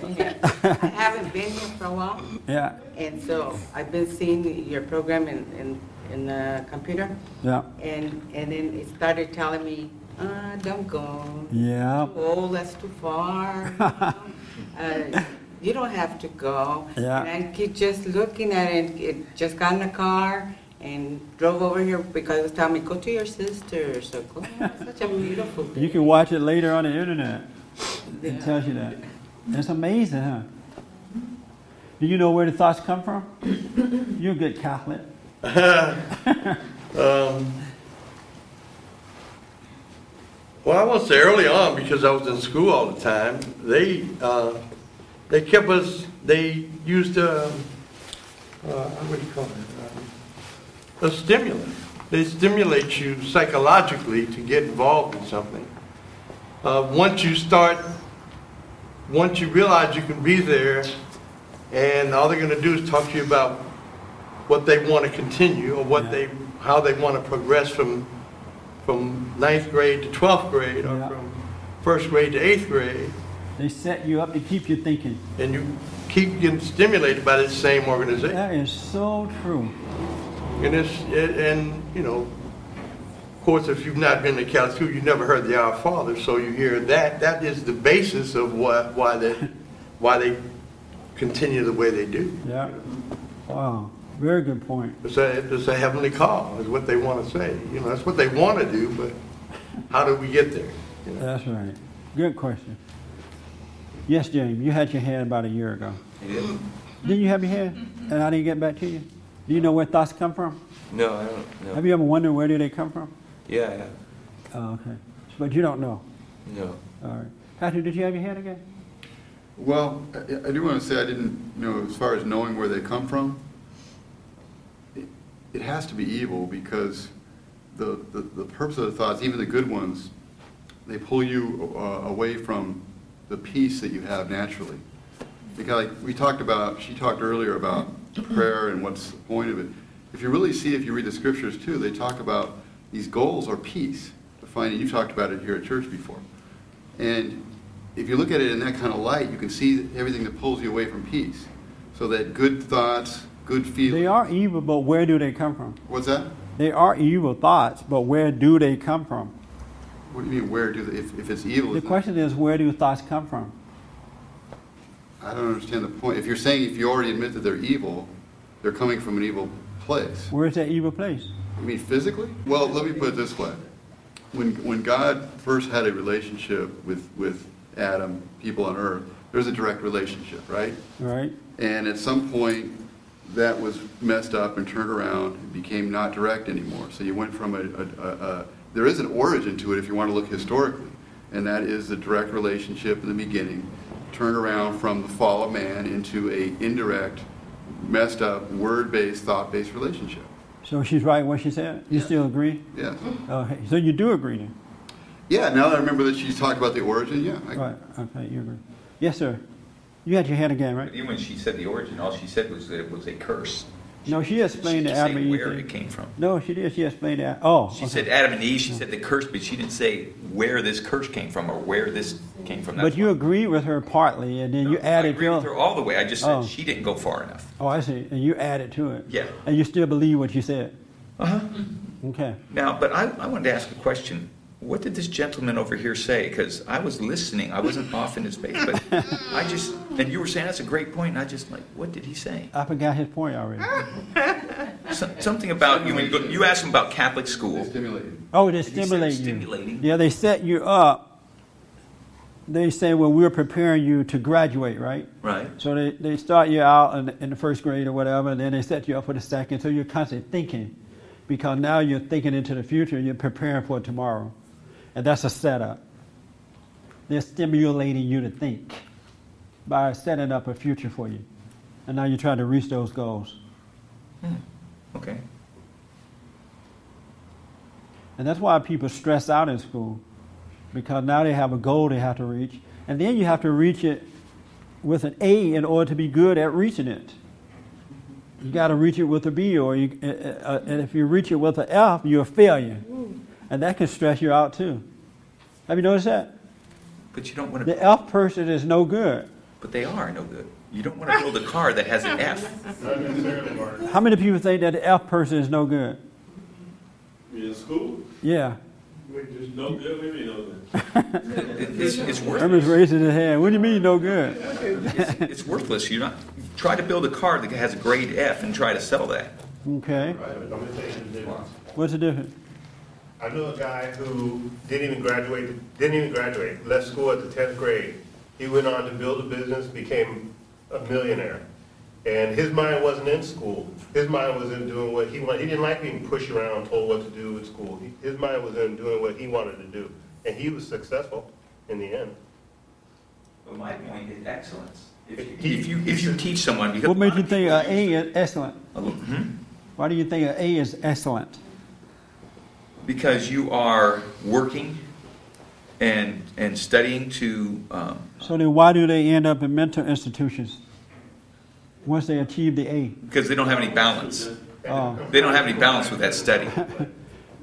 I haven't been here for a while. Yeah, And so I've been seeing your program in, in, in the computer. yeah, And, and then it started telling me, uh, don't go. yeah. Oh, that's too far. Uh, You don't have to go. Yeah. And I keep just looking at it, it just got in the car and drove over here because it was telling me, go to your sister. So go, such a beautiful You can watch it later on the internet. It tells you that. It's amazing, huh? Do you know where the thoughts come from? You're a good Catholic. Um, well, I want to say early on, because I was in school all the time, they, uh, they kept us, they used, um, uh, what do you call it? Um, A stimulant. They stimulate you psychologically to get involved in something. Uh, once you start, once you realize you can be there, and all they're going to do is talk to you about what they want to continue or what they, how they want to progress from, from ninth grade to 12th grade or Yeah. from first grade to eighth grade. They set you up to keep you thinking. And you keep getting stimulated by this same organization. That is so true. And it's, it- and, you know, of course, if you've not been to Catholic school, you've never heard the Our Father, so you hear that, that is the basis of what, why they, why they continue the way they do. Yeah. Wow. Very good point. It's a, it's a heavenly call, is what they want to say. You know, that's what they want to do, but how do we get there? That's right. Good question. Yes, James, you had your hand about a year ago. I did? Didn't you have your hand? And I didn't get back to you? Do you know where thoughts come from? No, I don't know. Have you ever wondered where do they come from? Yeah, I have. Oh, okay. But you don't know. No. All right. Patrick, did you have your hand again? Well, I I do want to say I didn't, you know, as far as knowing where they come from, it- it has to be evil because the, the the purpose of the thoughts, even the good ones, they pull you uh, away from the peace that you have naturally. Because like we talked about, she talked earlier about prayer and what's the point of it. If you really see, if you read the scriptures too, they talk about these goals are peace. It, you've talked about it here at church before. And if you look at it in that kind of light, you can see everything that pulls you away from peace. So that good thoughts, good feelings. They are evil, but where do they come from? What's that? They are evil thoughts, but where do they come from? What do you mean, where do they, if, if it's evil? The question is, where do thoughts come from? I don't understand the point. If you're saying if you already admit that they're evil, they're coming from an evil place. Where's that evil place? You mean physically? Well, let me put it this way. When, when God first had a relationship with, with Adam, people on earth, there's a direct relationship, right? Right? And at some point, that was messed up and turned around and became not direct anymore. So you went from a, a, a, a there is an origin to it if you want to look historically, and that is the direct relationship in the beginning, turned around from the fall of man into a indirect, messed up, word-based, thought-based relationship. So she's right what she said? You still agree? Yes. Uh, okay. So you do agree then? Yeah, now that I remember that she's talked about the origin, yeah. I- Right. Okay, you agree. Yes, sir. You had your hand again, right? Even when she said the origin, all she said was that it was a curse. No, she explained didn't Adam and Eve where it came from. No, she did. She explained that. Oh, She okay. said Adam and Eve, she said the curse, but she didn't say where this curse came from or where this came from. That's But you agreed with her partly, and then you I added agree your. with her all the way. I just said Oh. she didn't go far enough. Oh, I see. And you added to it. Yeah. And you still believe what you said. Uh huh. Okay. Now, but I, I wanted to ask a question. What did this gentleman over here say? Because I was listening. I wasn't off in his face, but I just, and you were saying that's a great point, and I just like, what did he say? I forgot his point already. So- Something about, you, you asked him about Catholic school. Stimulating. Oh, they He said stimulate you. stimulating. Yeah, they set you up. They say, well, we're preparing you to graduate, right? Right. So they, they start you out in, in the first grade or whatever, and then they set you up for the second. So you're constantly thinking, because now you're thinking into the future, you're preparing for tomorrow. And that's a setup. They're stimulating you to think by setting up a future for you. And now you're trying to reach those goals. Okay. And that's why people stress out in school, because now they have a goal they have to reach, and then you have to reach it with an A in order to be good at reaching it. You got to reach it with a B, or you, uh, uh, and if you reach it with an F, you're a failure, and that can stress you out too. Have you noticed that? But you don't want to. The F person is no good. but they are no good. You don't want to build a car that has an F. Not necessarily, Mark. How many people think that the F person is no good? In school? Yeah. Wait, there's no good, maybe no good. It's, it's Herman's worthless. raising his hand. What do you mean no good? It's, it's worthless. You're not, try to build a car that has a grade F and try to sell that. Okay. I'm gonna tell you the difference. What's the difference? I knew a guy who didn't even graduate, didn't even graduate, left school at the tenth grade. He went on to build a business, became a millionaire. And his mind wasn't in school. His mind was in doing what he wanted. He didn't like being pushed around, told what to do at school. He- His mind was in doing what he wanted to do. And he was successful in the end. But my point is excellence. If you, if you, if you teach someone, because What made you think uh, A is excellent? Hmm? Why do you think A is excellent? Because you are working and, and studying to, um, So then why do they end up in mental institutions once they achieve the A? because they don't have any balance. Oh. They don't have any balance with that study.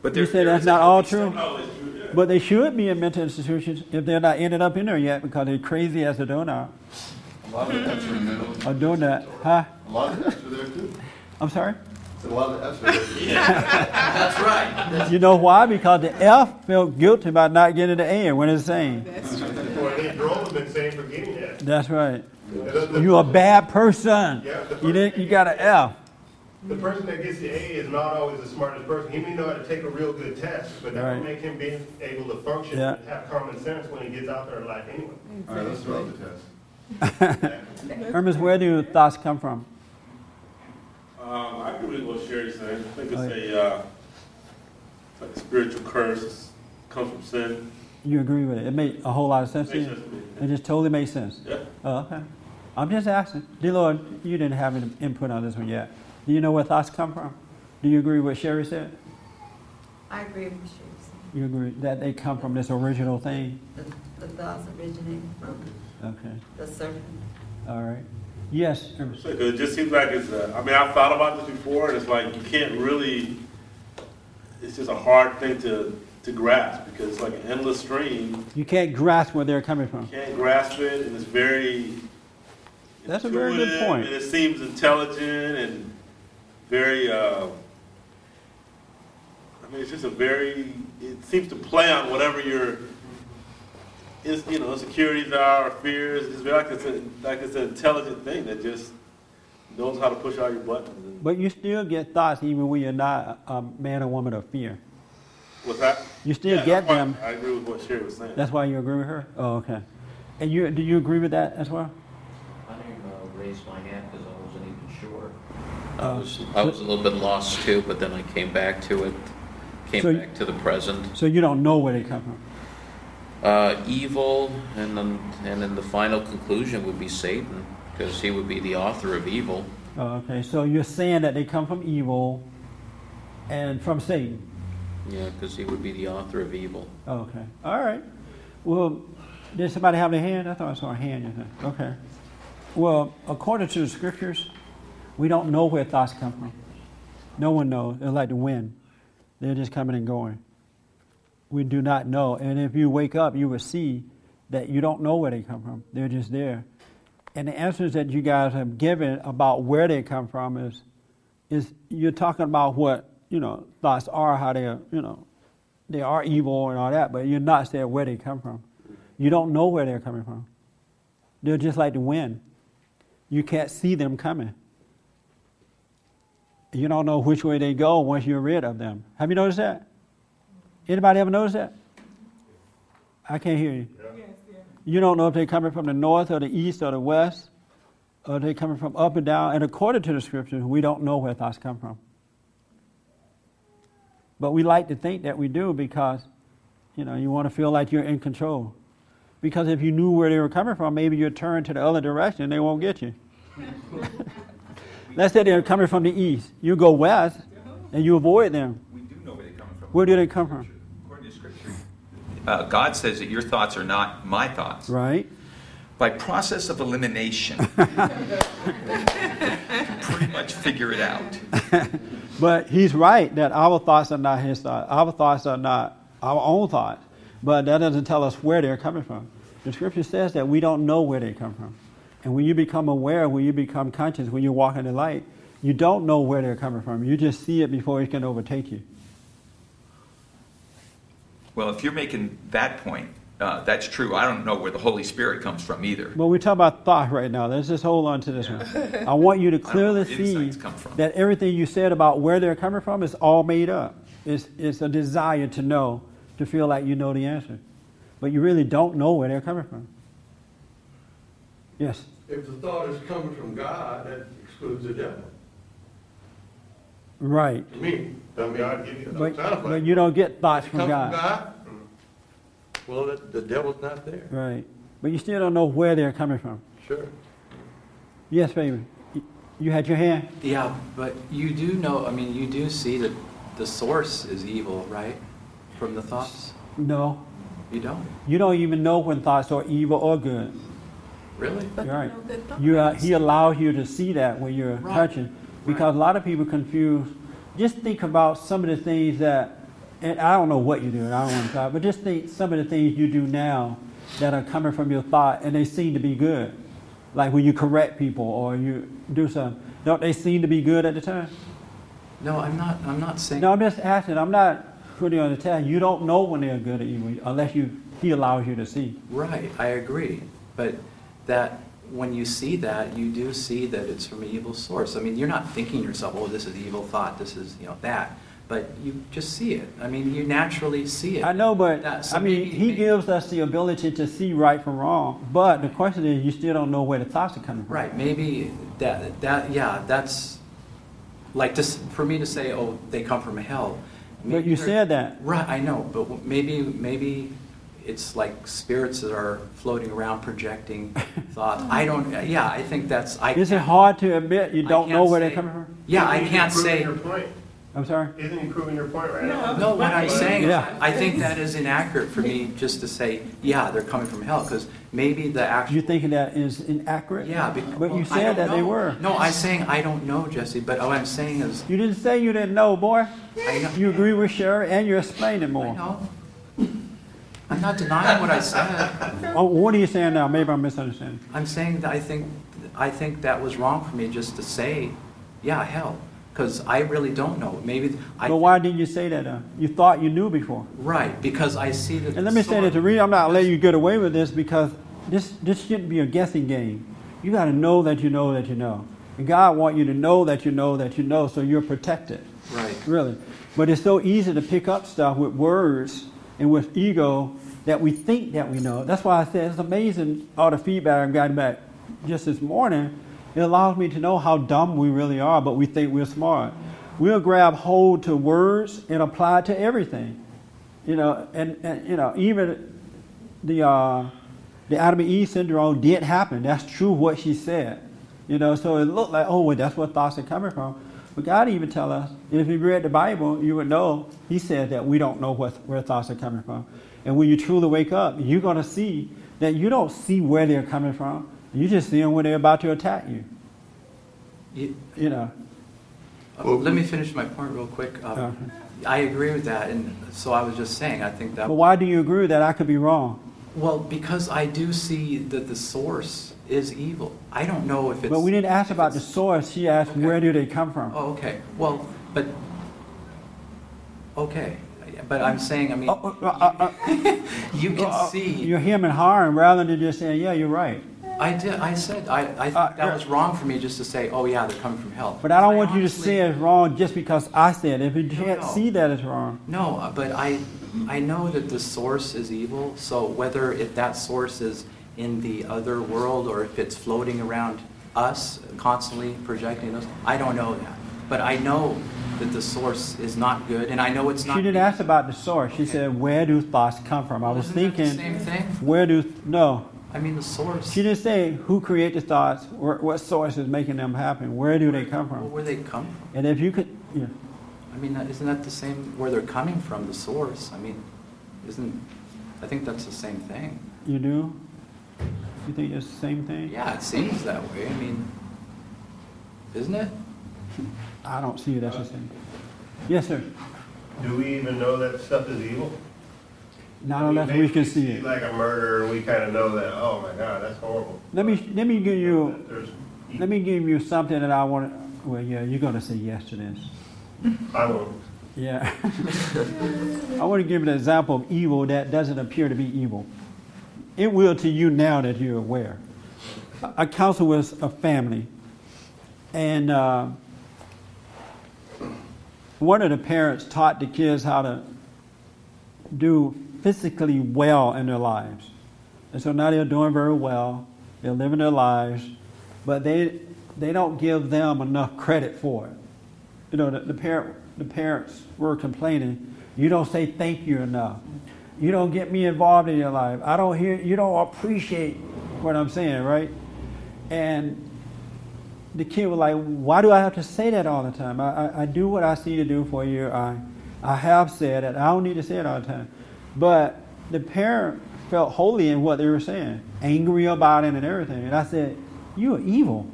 But You say that's not all true? But they should be in mental institutions if they're not ended up in there yet because they're crazy as a donut. A lot of F's are in the. A donut, huh? A lot of F's are there too. I'm sorry? A lot of F's are there. That's right. You know why? Because the F felt guilty about not getting the A and went insane. Well, he drove have been saying for getting. That's right. The- the- You're a bad person. Yeah, the You didn't. You got an F. The person that gets the A is not always the smartest person. He may know how to take a real good test, but that Right. will make him be able to function Yeah. and have common sense when he gets out there in life anyway. All right, let's throw out the test. Hermes, where do your thoughts come from? Um, I agree with what Sherry's saying. I think it's a, uh, like a spiritual curse, It's- comes from sin. You agree with it? It made a whole lot of sense to Makes you. sense to me. It just totally made sense. Yeah. Oh, okay. I'm just asking. Dear Lord, you didn't have any input on this one yet. Do you know where thoughts come from? Do you agree with what Sherry said? I agree with what she was saying. You agree that they come from this original thing? The, the thoughts originating from Okay. the serpent. All right. Yes. It just seems like it's, uh, I mean, I've thought about this before, and it's like, you can't really, it's just a hard thing to, to grasp, because it's like an endless stream. You can't grasp where they're coming from. You can't grasp it, and it's very That's a very good point. And it seems intelligent and very, uh, I mean, it's just a very, it seems to play on whatever your, is, you know, insecurities are, or fears. It's like it's, a, like it's an intelligent thing that just knows how to push all your buttons. And But you still get thoughts even when you're not a a man or woman of fear. what's that? You still Yeah, get that's them. I agree with what Sherry was saying. That's why you agree with her? Oh, okay. And you, do you agree with that as well? I didn't uh, raise my hand because I wasn't even sure. Uh, I was, I was a little bit lost too, but then I came back to it, came So back to the present. So you don't know where they come from? Uh, evil, and then, and then the final conclusion would be Satan, because he would be the author of evil. Oh, okay. So you're saying that they come from evil and from Satan? Yeah, because he would be the author of evil. Oh, okay. All right. Well, did somebody have their hand? I thought I saw a hand. Okay. Well, according to the scriptures, we don't know where thoughts come from. No one knows. They're like the wind. They're just coming and going. We do not know. And if you wake up, you will see that you don't know where they come from. They're just there. And the answers that you guys have given about where they come from is, is you're talking about what, you know, thoughts are, how they are, you know, they are evil and all that, but you're not saying where they come from. You don't know where they're coming from. They're just like the wind. You can't see them coming. You don't know which way they go once you're rid of them. Have you noticed that? Anybody ever notice that? I can't hear you. You don't know if they're coming from the north or the east or the west, or they're coming from up and down. And according to the scriptures, we don't know where thoughts come from. But we like to think that we do because, you know, you want to feel like you're in control. Because if you knew where they were coming from, maybe you'd turn to the other direction and they won't get you. Let's say they're coming from the east. You go west and you avoid them. We do know where they come from. Where do they come from? According to Scripture. Uh, God says that your thoughts are not my thoughts. Right. By process of elimination, pretty much figure it out. But he's right that our thoughts are not his thoughts. Our thoughts are not our own thoughts. But that doesn't tell us where they're coming from. The scripture says that we don't know where they come from. And when you become aware, when you become conscious, when you walk in the light, you don't know where they're coming from. You just see it before it can overtake you. Well, if you're making that point, uh, that's true. I don't know where the Holy Spirit comes from either. Well, we're talking about thought right now. Let's just hold on to this one. I want you to clearly see insights come from. that everything you said about where they're coming from is all made up. It's, it's a desire to know, to feel like you know the answer. But you really don't know where they're coming from. Yes. If the thought is coming from God, that excludes the devil. Right. To me, I mean, God give you the But, sounds like- but you don't get thoughts Come from God. God? Well, the, the devil's not there. Right. But you still don't know where they're coming from. Sure. Yes, baby. You- You had your hand? Yeah, but you do know, I mean, you do see that the source is evil, right? From the thoughts? No. You don't? You don't even know when thoughts are evil or good. Really? But You're right. you good thoughts. You, uh, he allows you to see that when you're Right. touching. Because a lot of people confuse. Just think about some of the things that, and I don't know what you do, and I don't want to talk, but just think some of the things you do now that are coming from your thought, and they seem to be good. Like when you correct people or you do something. Don't they seem to be good at the time? No, I'm not, I'm not saying. No, I'm just asking. I'm not putting on the test. You don't know when they're good or evil unless you he allows you to see. Right, I agree. But that, when you see that, you do see that it's from an evil source. I mean, you're not thinking to yourself, oh, this is evil thought, this is, you know, that. But you just see it. I mean, you naturally see it. I know, but so I mean, maybe- he maybe- gives us the ability to see right from wrong. But the question is, you still don't know where the thoughts are coming from. Right, maybe that, that, yeah, that's, like, just for me to say, oh, they come from hell. But you said that. Right, I know, but maybe, maybe it's like spirits that are floating around projecting thoughts. I don't, yeah, I think that's, I. Is it hard to admit you I don't know can't where they're say- coming from? Yeah, I Isn't he can't proving say. Your point? I'm sorry. Isn't he proving your point right now? No, what I'm saying is, Yeah. I think that is inaccurate for me just to say, yeah, they're coming from hell, because maybe the actual. You're thinking that is inaccurate? Yeah, bec- But you well, said don't that they were. No, I'm saying I don't know, Jesse, but what I'm saying is, You didn't say you didn't know, boy. I know. You agree with Sherry and you're explaining I more. know. I'm not denying what I said. Oh, what are you saying now? Maybe I'm misunderstanding. I'm saying that I think, I think that was wrong for me just to say, yeah, hell, because I really don't know. Maybe I. But why didn't you say that? Uh? You thought you knew before. Right, because I see that. And let me say that to read. I'm not letting you get away with this because this this shouldn't be a guessing game. You got to know that you know that you know, and God want you to know that you know that you know, so you're protected. Right. Really. But it's so easy to pick up stuff with words and with ego that we think that we know. That's why I said it's amazing all the feedback I've gotten back just this morning. It allows me to know how dumb we really are, but we think we're smart. We'll grab hold to words and apply it to everything. You know, and, and you know, even the uh, the Adam and Eve syndrome did happen. That's true what she said. You know, so it looked like, oh, well, that's where thoughts are coming from. But God even tell us, and if you read the Bible, you would know, he said that we don't know what, where thoughts are coming from. And when you truly wake up, you're going to see that you don't see where they're coming from. You just see them when they're about to attack you. You- You know. Uh, Let me finish my point real quick. Um, Okay. I agree with that, and so I was just saying, I think that. But why do you agree that I could be wrong? Well, because I do see that the source is evil. I don't know if it's. But we didn't ask about the source. She asked, Okay. where do they come from? Oh, okay. Well, but, okay. But I'm saying, I mean, Oh, uh, uh, uh, you can uh, see. You're him and harm rather than just saying, yeah, you're right. I did, I said, I, I think that was wrong for me just to say, oh yeah, they're coming from hell. But I don't want you to say it's wrong just because I said it. If you can't no. see that it's wrong. No, uh, but I, I know that the source is evil, so whether if that source is in the other world or if it's floating around us, constantly projecting us, I don't know that. But I know that the source is not good, and I know it's not. She didn't ask about the source. She said, "Where do thoughts come from?" I was Isn't that the thinking, same thing? "Where do no?" I mean, the source. She didn't say who created the thoughts, or what source is making them happen. Where do they come Well, from? where they come from? And if you could, yeah. I mean, isn't that the same, where they're coming from, the source? I mean, isn't, I think that's the same thing. You do? You think it's the same thing? Yeah, it seems that way, I mean, isn't it? I don't see it as the same. Yes, sir. Do we even know that stuff is evil? Not I mean, unless we can see it. Like a murder, we kind of know that, oh my God, that's horrible. Let me let me give you There's, let me give you something that I want. Well, yeah, you're gonna say yes to this. I won't. Yeah. I want to give an example of evil that doesn't appear to be evil. It will to you now that you're aware. I counsel with a family, and uh, one of the parents taught the kids how to do physically well in their lives. And so now they're doing very well, they're living their lives, but they, they don't give them enough credit for it. You know, the, the, parent, the parents were complaining, you don't say thank you enough. You don't get me involved in your life. I don't hear, you don't appreciate what I'm saying, right? And the kid was like, why do I have to say that all the time? I, I, I do what I see to do for you. I, I have said it. I don't need to say it all the time. But the parent felt holy in what they were saying, angry about it and everything. And I said, you are evil.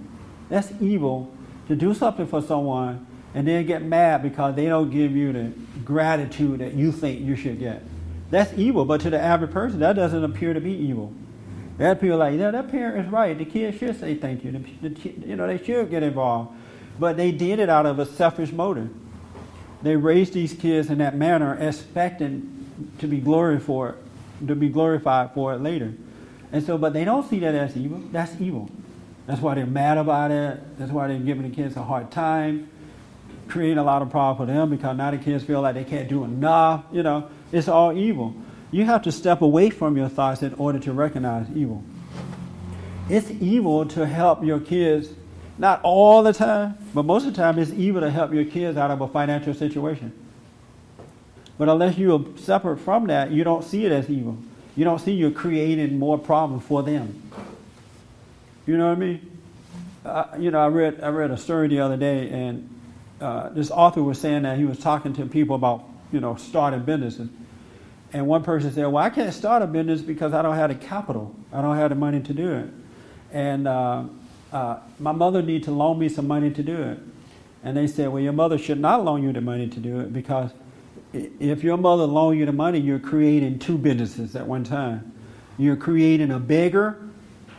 That's evil to do something for someone and then get mad because they don't give you the gratitude that you think you should get. That's evil, but to the average person, that doesn't appear to be evil. That people like, yeah, that parent is right. The kids should say thank you. The, the, you know, they should get involved. But they did it out of a selfish motive. They raised these kids in that manner, expecting to be glorified for it, to be glorified for it later. And so, but they don't see that as evil. That's evil. That's why they're mad about it. That's why they're giving the kids a hard time, creating a lot of problems for them because now the kids feel like they can't do enough. You know, it's all evil. You have to step away from your thoughts in order to recognize evil. It's evil to help your kids, not all the time, but most of the time it's evil to help your kids out of a financial situation. But unless you are separate from that, you don't see it as evil. You don't see you're creating more problems for them. You know what I mean? Uh, you know, I read I read a story the other day, and uh, this author was saying that he was talking to people about you know starting businesses, and one person said, "Well, I can't start a business because I don't have the capital. I don't have the money to do it, and uh, uh, my mother needs to loan me some money to do it." And they said, "Well, your mother should not loan you the money to do it because if your mother loan you the money, you're creating two businesses at one time. You're creating a beggar,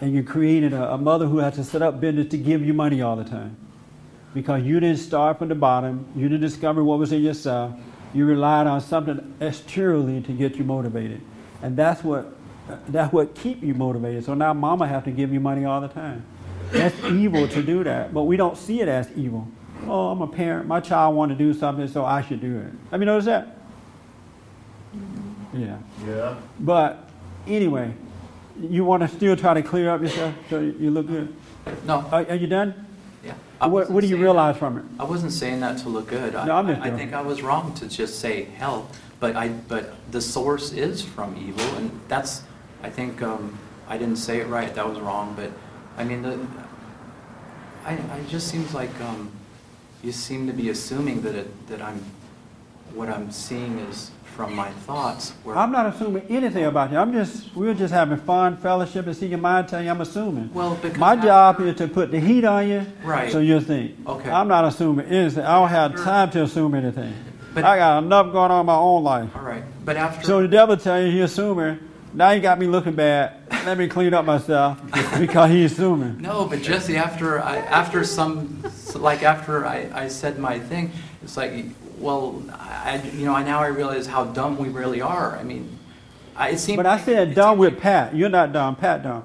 and you're creating a, a mother who has to set up business to give you money all the time." Because you didn't start from the bottom, you didn't discover what was in yourself, you relied on something exteriorly to get you motivated, and that's what that's what keep you motivated. So now mama have to give you money all the time. That's evil to do that, but we don't see it as evil. Oh, I'm a parent. My child want to do something, so I should do it. Have you noticed that? Mm-hmm. Yeah. Yeah. But anyway, you want to still try to clear up yourself so you look good. No. Are, are you done? Yeah. What, what do you realize from it? I wasn't saying that to look good. I, No, I'm just I joking. think I was wrong to just say hell, but I, but the source is from evil, and that's, I think, um, I didn't say it right, that was wrong, but, I mean, the, I, I it just seems like, um, you seem to be assuming that it, that I'm, what I'm seeing is from my thoughts. I'm not assuming anything about you. I'm just we're just having fun, fellowship, and see your mind tell you I'm assuming. Well, because my job is to put the heat on you, Right. So you think. Okay. I'm not assuming anything. I don't have time to assume anything. But- I got enough going on in my own life. All right, but after. So the devil tell you he's assuming. Now you got me looking bad. Let me clean up myself because he's assuming. No, but Jesse, after I, after some, like after I, I said my thing, it's like, well, I, you know, now I realize how dumb we really are. I mean, I, it seemed. But I said dumb with Pat. You're not dumb. Pat dumb.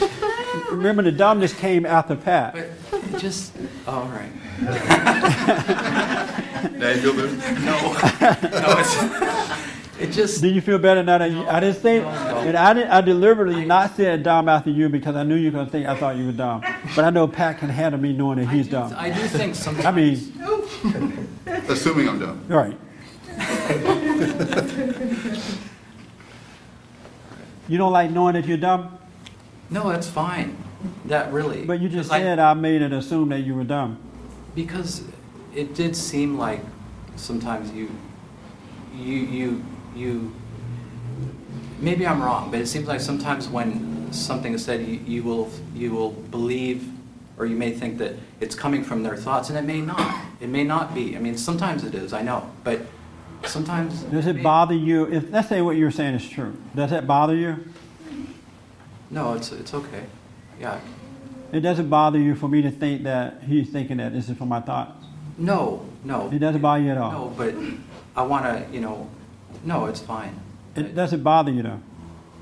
remember the dumbness came after Pat. But it just, oh, all right. Now you feel better? No, no, it's, it just, Do you feel better now that you, I didn't say, and I didn't, I deliberately not said dumb after you because I knew you were gonna think I thought you were dumb. But I know Pat can handle me knowing that he's dumb. I do think sometimes. I mean, Assuming I'm dumb. All right. You don't like knowing that you're dumb, No, that's fine. That really. but you just 'cause I- said I made it assume that you were dumb. Because it did seem like sometimes you, you, you, you, maybe I'm wrong, but it seems like sometimes when something is said, you, you will, you will believe, or you may think that it's coming from their thoughts, and it may not. It may not be. I mean, sometimes it is, I know, but sometimes. Does it bother you, if, let's say what you're saying is true, does that bother you? No, it's, it's okay. Yeah. It doesn't bother you for me to think that he's thinking that this is from my thoughts? No, no. It doesn't bother you at all? No, but I want to, you know, no, it's fine. It doesn't bother you though?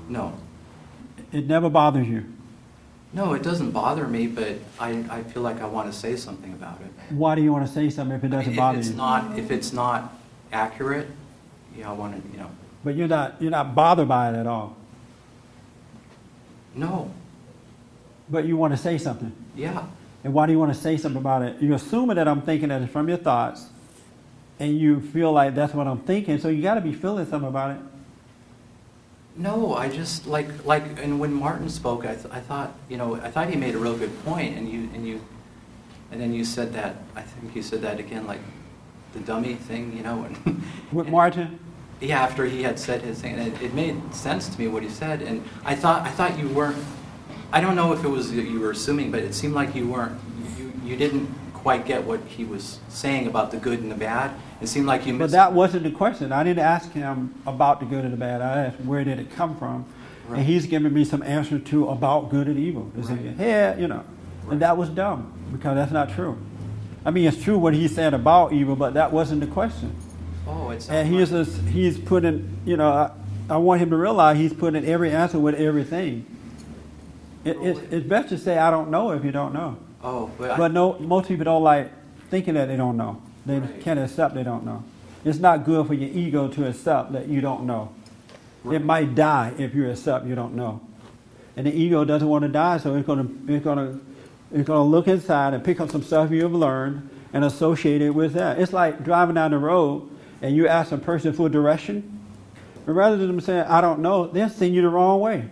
No. It never bothers you? No, it doesn't bother me, but I, I feel like I want to say something about it. Why do you want to say something if it doesn't bother if it's you? not if it's not accurate, you yeah, I want to, you know. But you're not, you're not bothered by it at all? No. But you want to say something? Yeah. And why do you want to say something about it? You're assuming that I'm thinking that it's from your thoughts, and you feel like that's what I'm thinking, so you got to be feeling something about it. No, I just like like and when Martin spoke, I, th- I thought you know I thought he made a real good point, and you and you and then you said that I think you said that again like the dummy thing, you know. And, With Martin? Yeah, after he had said his thing, and it, it made sense to me what he said, and I thought I thought you weren't. I don't know if it was that you were assuming, but it seemed like you weren't. You you didn't quite get what he was saying about the good and the bad. It seemed like you But that wasn't the question. I didn't ask him about the good and the bad. I asked where did it come from, Right. and he's giving me some answer to about good and evil. It's in your head, you know, and that was dumb because that's not true. I mean, it's true what he said about evil, but that wasn't the question. oh, it's And he's just, he's putting, you know, I, I want him to realize he's putting every answer with everything. It, it, it's best to say I don't know if you don't know. Oh, but, I, But no, most people don't like thinking that they don't know. They can't accept they don't know. It's not good for your ego to accept that you don't know. It might die if you accept you don't know. And the ego doesn't want to die, so it's gonna it's gonna it's gonna look inside and pick up some stuff you've learned and associate it with that. It's like driving down the road and you ask a person for direction. But rather than them saying, I don't know, they'll send you the wrong way.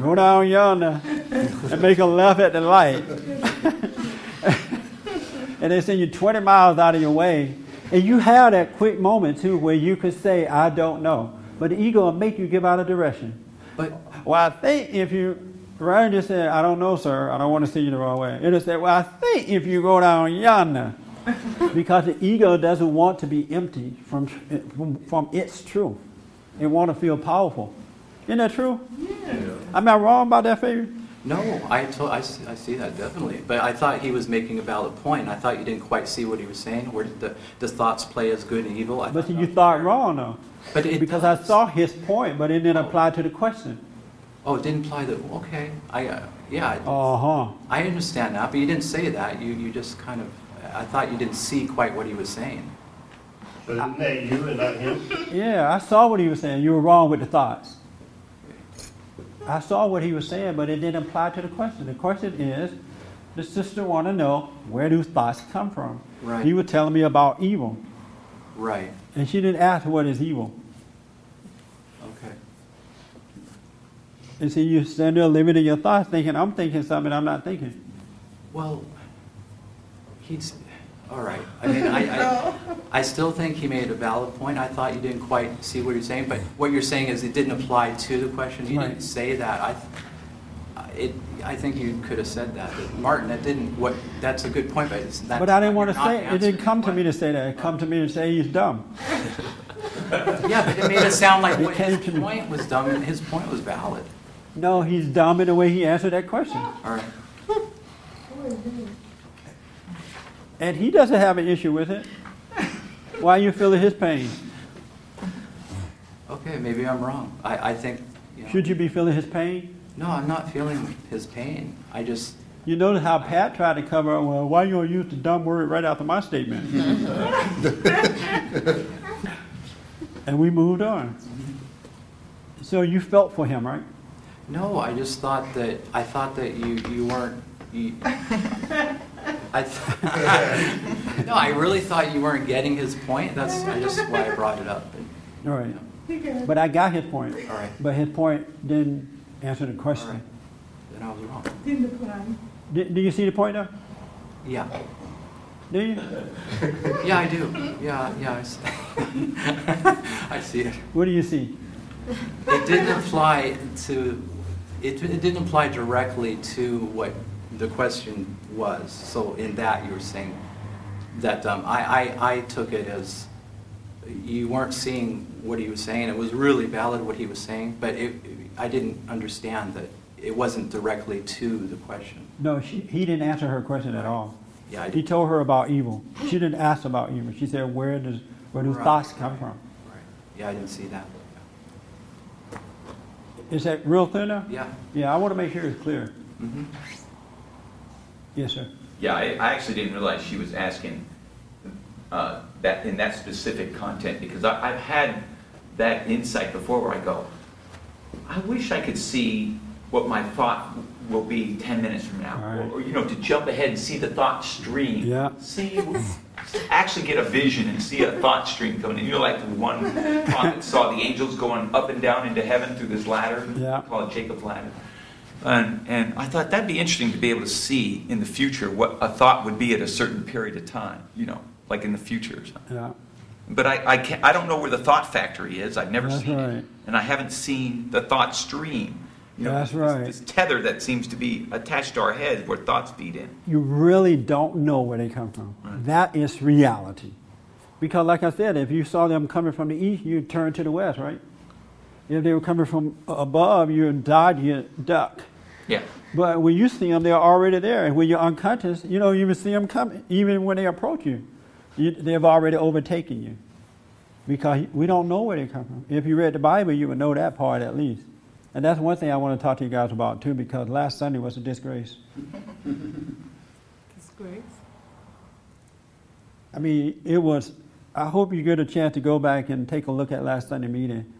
Go down yonder and make a left at the light. and they send you 20 miles out of your way. And you have that quick moment too where you could say, I don't know. But the ego will make you give out a direction. But well, I think if you than just say, I don't know, sir, I don't want to see you the wrong way. It'll say, Well, I think if you go down yonder. because the ego doesn't want to be empty from, from, from its truth. It want to feel powerful. Isn't that true? Yeah. Am I wrong about that, Fabian? No, I, to, I, see- I see that definitely. But I thought he was making a valid point. I thought you didn't quite see what he was saying. Where did the, does thoughts play as good and evil? I But thought, you thought wrong, though. but it Because I saw his point, but it didn't apply to the question. oh, it didn't apply the. Okay, I uh, yeah, I, Uh huh. I understand that. But you didn't say that. You you just kind of. I thought you didn't see quite what he was saying. But isn't that you and not him? Yeah, I saw what he was saying. You were wrong with the thoughts. I saw what he was saying, but it didn't apply to the question. The question is, the sister want to know where do thoughts come from. Right. He was telling me about evil, Right. and she didn't ask what is evil. Okay. And see, you stand there limiting your thoughts, thinking I'm thinking something I'm not thinking. Well, he's all right. I mean, I, I, I still think he made a valid point. I thought you didn't quite see what you're saying, but what you're saying is it didn't apply to the question. You Right. didn't say that. I, it, I think you could have said that. But Martin, that didn't. What? That's a good point, but it's, that's but I didn't want to say it. It didn't come to me to say that. It come to me to say he's dumb. Yeah, but it made it sound like It what came his to me. point was dumb, and his point was valid. No, he's dumb in the way he answered that question. All right. And he doesn't have an issue with it. Why are you feeling his pain? Okay, maybe I'm wrong. I, I think. You know, Should you be feeling his pain? No, I'm not feeling his pain. I just, You notice how Pat tried to cover, up, well, why you gonna use the dumb word right after my statement? and we moved on. Mm-hmm. So you felt for him, right? no, I just thought that, I thought that you, you weren't, you, I, th- no, I really thought you weren't getting his point. That's I just why I brought it up. All right. But I got his point. All right. But his point didn't answer the question. Then I was wrong. Didn't apply. Do, do you see the point now? Yeah. Do you? Yeah, I do. Yeah, yeah, I s- I see it. What do you see? It didn't apply to, it, it didn't apply directly to what the question was. So in that, you were saying that, um, I, I, I took it as, you weren't seeing what he was saying. It was really valid what he was saying, but it, I didn't understand that it wasn't directly to the question. No, she, he didn't answer her question at all. Yeah, He told her about evil. She didn't ask about evil. She said, where does where do Right. thoughts come from? Right. Yeah, I didn't see that. Is that real clear now? Yeah. Yeah, I want to make sure it's clear. Mhm. Yes, sir. Yeah, I, I actually didn't realize she was asking uh, that in that specific content because I, I've had that insight before where I go, I wish I could see what my thought will be 10 minutes from now. Right. Or, or, you know, to jump ahead and see the thought stream. Yeah. See, actually get a vision and see a thought stream coming in. You know, like the one prophet saw the angels going up and down into heaven through this ladder. Yeah. Called Jacob's ladder. And, and I thought that'd be interesting to be able to see in the future what a thought would be at a certain period of time, you know, like in the future or something. Yeah. But I, I, can't, I don't know where the thought factory is. I've never That's seen right. it. And I haven't seen the thought stream. You know, That's this- right. This tether that seems to be attached to our heads where thoughts feed in. You really don't know where they come from. That is reality. Because, like I said, if you saw them coming from the east, you'd turn to the west, right? If they were coming from above, you'd dodge, you'd duck. Yeah. But when you see them, they're already there. And when you're unconscious, you don't even see them coming. Even when they approach you, you they've already overtaken you. Because we don't know where they come from. If you read the Bible, you would know that part at least. And that's one thing I want to talk to you guys about too, because last Sunday was a disgrace. Disgrace. I mean, it was. I hope you get a chance to go back and take a look at last Sunday meeting.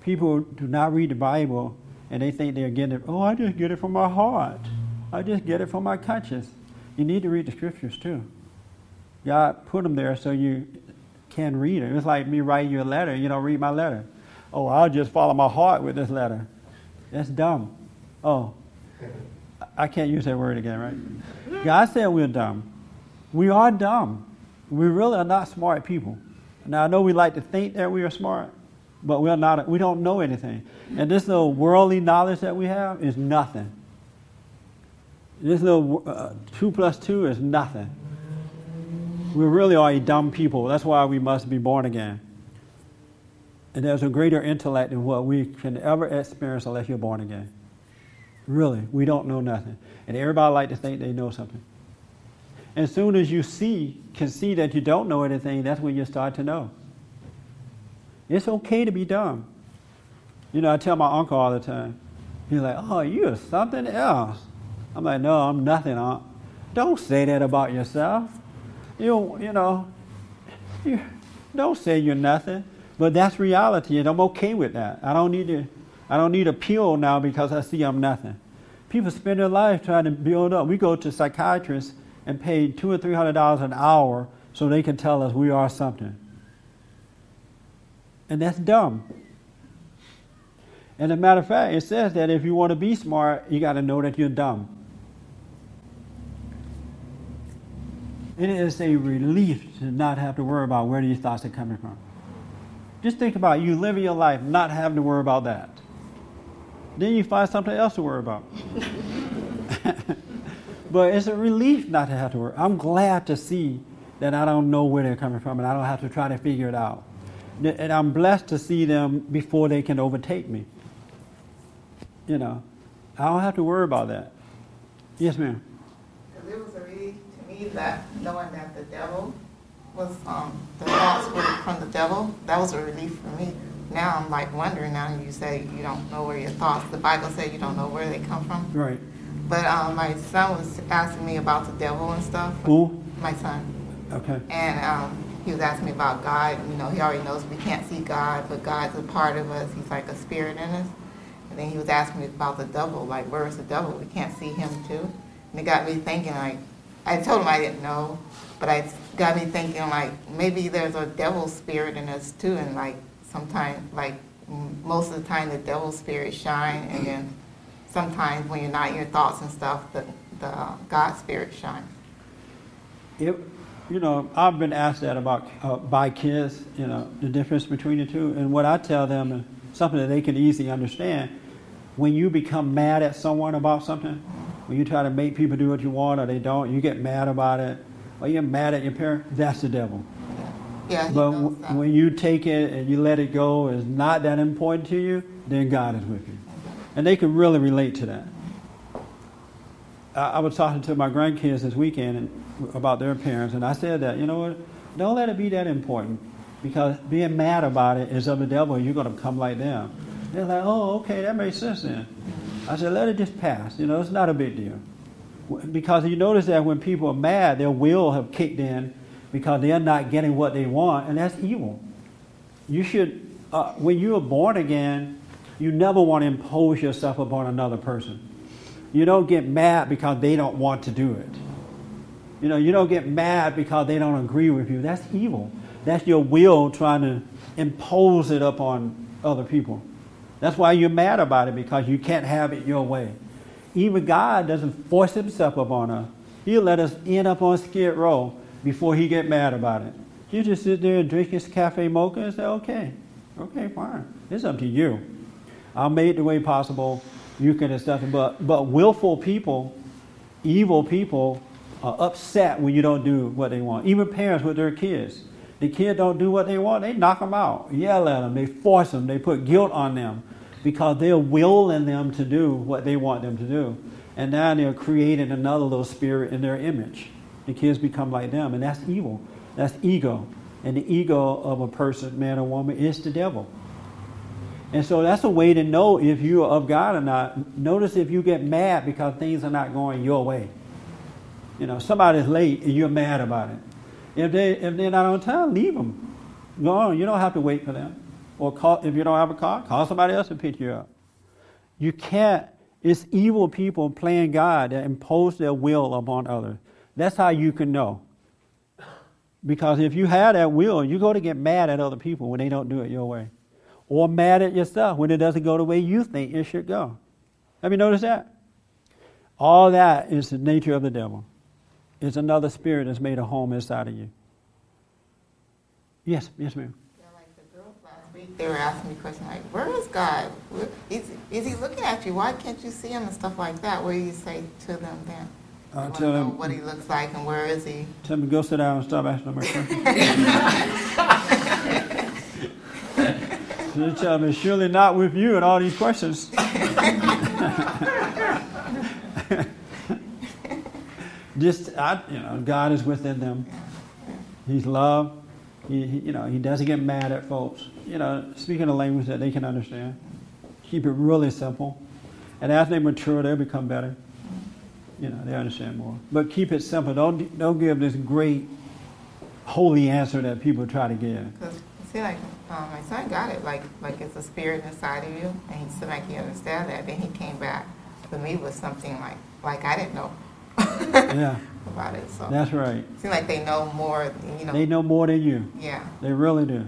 People do not read the Bible, and they think they're getting it. Oh, I just get it from my heart. I just get it from my conscience. You need to read the scriptures too. God put them there so you can read it. It's like me writing you a letter. You don't read my letter. Oh, I'll just follow my heart with this letter. That's dumb. Oh, I can't use that word again, right? God said we're dumb. We are dumb. We really are not smart people. Now I know we like to think that we are smart, but we're not. We don't know anything. And this little worldly knowledge that we have is nothing. This little uh, two plus two is nothing. We really are a dumb people. That's why we must be born again. And there's a greater intellect than what we can ever experience unless you're born again. Really, we don't know nothing. And everybody like to think they know something. As soon as you see, can see that you don't know anything, that's when you start to know. It's okay to be dumb. You know, I tell my uncle all the time. He's like, "Oh, you're something else." I'm like, "No, I'm nothing, Unc. Don't say that about yourself. You, you know, you don't say you're nothing." But that's reality, and I'm okay with that. I don't need to. I don't need a pill now because I see I'm nothing. People spend their life trying to build up. We go to psychiatrists and pay two or three hundred dollars an hour so they can tell us we are something. And that's dumb. And as a matter of fact, it says that if you want to be smart, you got to know that you're dumb. It is a relief to not have to worry about where these thoughts are coming from. Just think about you living your life not having to worry about that. Then you find something else to worry about. but it's a relief not to have to worry. I'm glad to see that I don't know where they're coming from and I don't have to try to figure it out. And I'm blessed to see them before they can overtake me. You know, I don't have to worry about that. Yes, ma'am. Because it was a relief to me that knowing that the devil was, um, the thoughts were from the devil, that was a relief for me. now I'm like wondering, now you say you don't know where your thoughts, the Bible said you don't know where they come from. Right. But um, my son was asking me about the devil and stuff. Who? My son. Okay. And um, he was asking me about God. You know, he already knows we can't see God, but God's a part of us. He's like a spirit in us. And then he was asking me about the devil, like, where is the devil? We can't see him too. And it got me thinking, like, I told him I didn't know, but it got me thinking, like, maybe there's a devil spirit in us too. And like, sometimes, like, most of the time, the devil spirit shine, and then sometimes when you're not in your thoughts and stuff, the the uh, God spirit shine. It, you know, I've been asked that about uh, by kids, you know, the difference between the two, and what I tell them is something that they can easily understand. When you become mad at someone about something, when you try to make people do what you want or they don't, you get mad about it, or you're mad at your parent, that's the devil. Yeah, But w- when you take it and you let it go, it's not that important to you, then God is with you. And they can really relate to that. I, I was talking to my grandkids this weekend and, about their parents, and I said that, you know what, don't let it be that important. Because being mad about it is of the devil, and you're going to come like them. They're like, oh, okay, that makes sense then. I said, let it just pass. You know, it's not a big deal. Because you notice that when people are mad, their will have kicked in because they're not getting what they want, and that's evil. You should, uh, when you are born again, you never want to impose yourself upon another person. You don't get mad because they don't want to do it. You know, you don't get mad because they don't agree with you. That's evil. That's your will trying to impose it upon other people. That's why you're mad about it because you can't have it your way. Even God doesn't force himself upon us. He'll let us end up on skid row before he get mad about it. You just sit there and drink his cafe mocha and say, okay, okay, fine. It's up to you. I'll make it the way possible. You can accept it. But, but willful people, evil people, are upset when you don't do what they want. Even parents with their kids. The kid don't do what they want, they knock them out, yell at them, they force them, they put guilt on them because they're willing them to do what they want them to do. And now they're creating another little spirit in their image. The kids become like them, and that's evil. That's ego. And the ego of a person, man or woman, is the devil. And so that's a way to know if you are of God or not. Notice if you get mad because things are not going your way. You know, somebody's late and you're mad about it. If they if they're not on time, leave them. Go on. You don't have to wait for them. Or call if you don't have a car, call somebody else to pick you up. You can't. It's evil people playing God that impose their will upon others. That's how you can know. Because if you have that will, you're going to get mad at other people when they don't do it your way. Or mad at yourself when it doesn't go the way you think it should go. Have you noticed that? All that is the nature of the devil. It's another spirit that's made a home inside of you. Yes, yes, ma'am. Yeah, like the girls last week they were asking me questions like, "Where is God? Where, is, is He looking at you? Why can't you see Him?" and stuff like that. What do you say to them then? Uh, You tell know them, what He looks like and where is He? tell them to go sit down and stop asking them questions. so tell them surely not with you and all these questions. Just, I, you know, God is within them. He's love. He, he, you know, he doesn't get mad at folks. You know, speaking a language that they can understand. Keep it really simple. And as they mature, they'll become better. You know, they understand more. But keep it simple. Don't, don't give this great, holy answer that people try to give. See, like um, my son got it, like like it's a spirit inside of you, and he seemed like he understood that. Then he came back to me with something like like I didn't know Yeah, about it. So that's right. seems like they know more. You know. They know more than you. Yeah. They really do.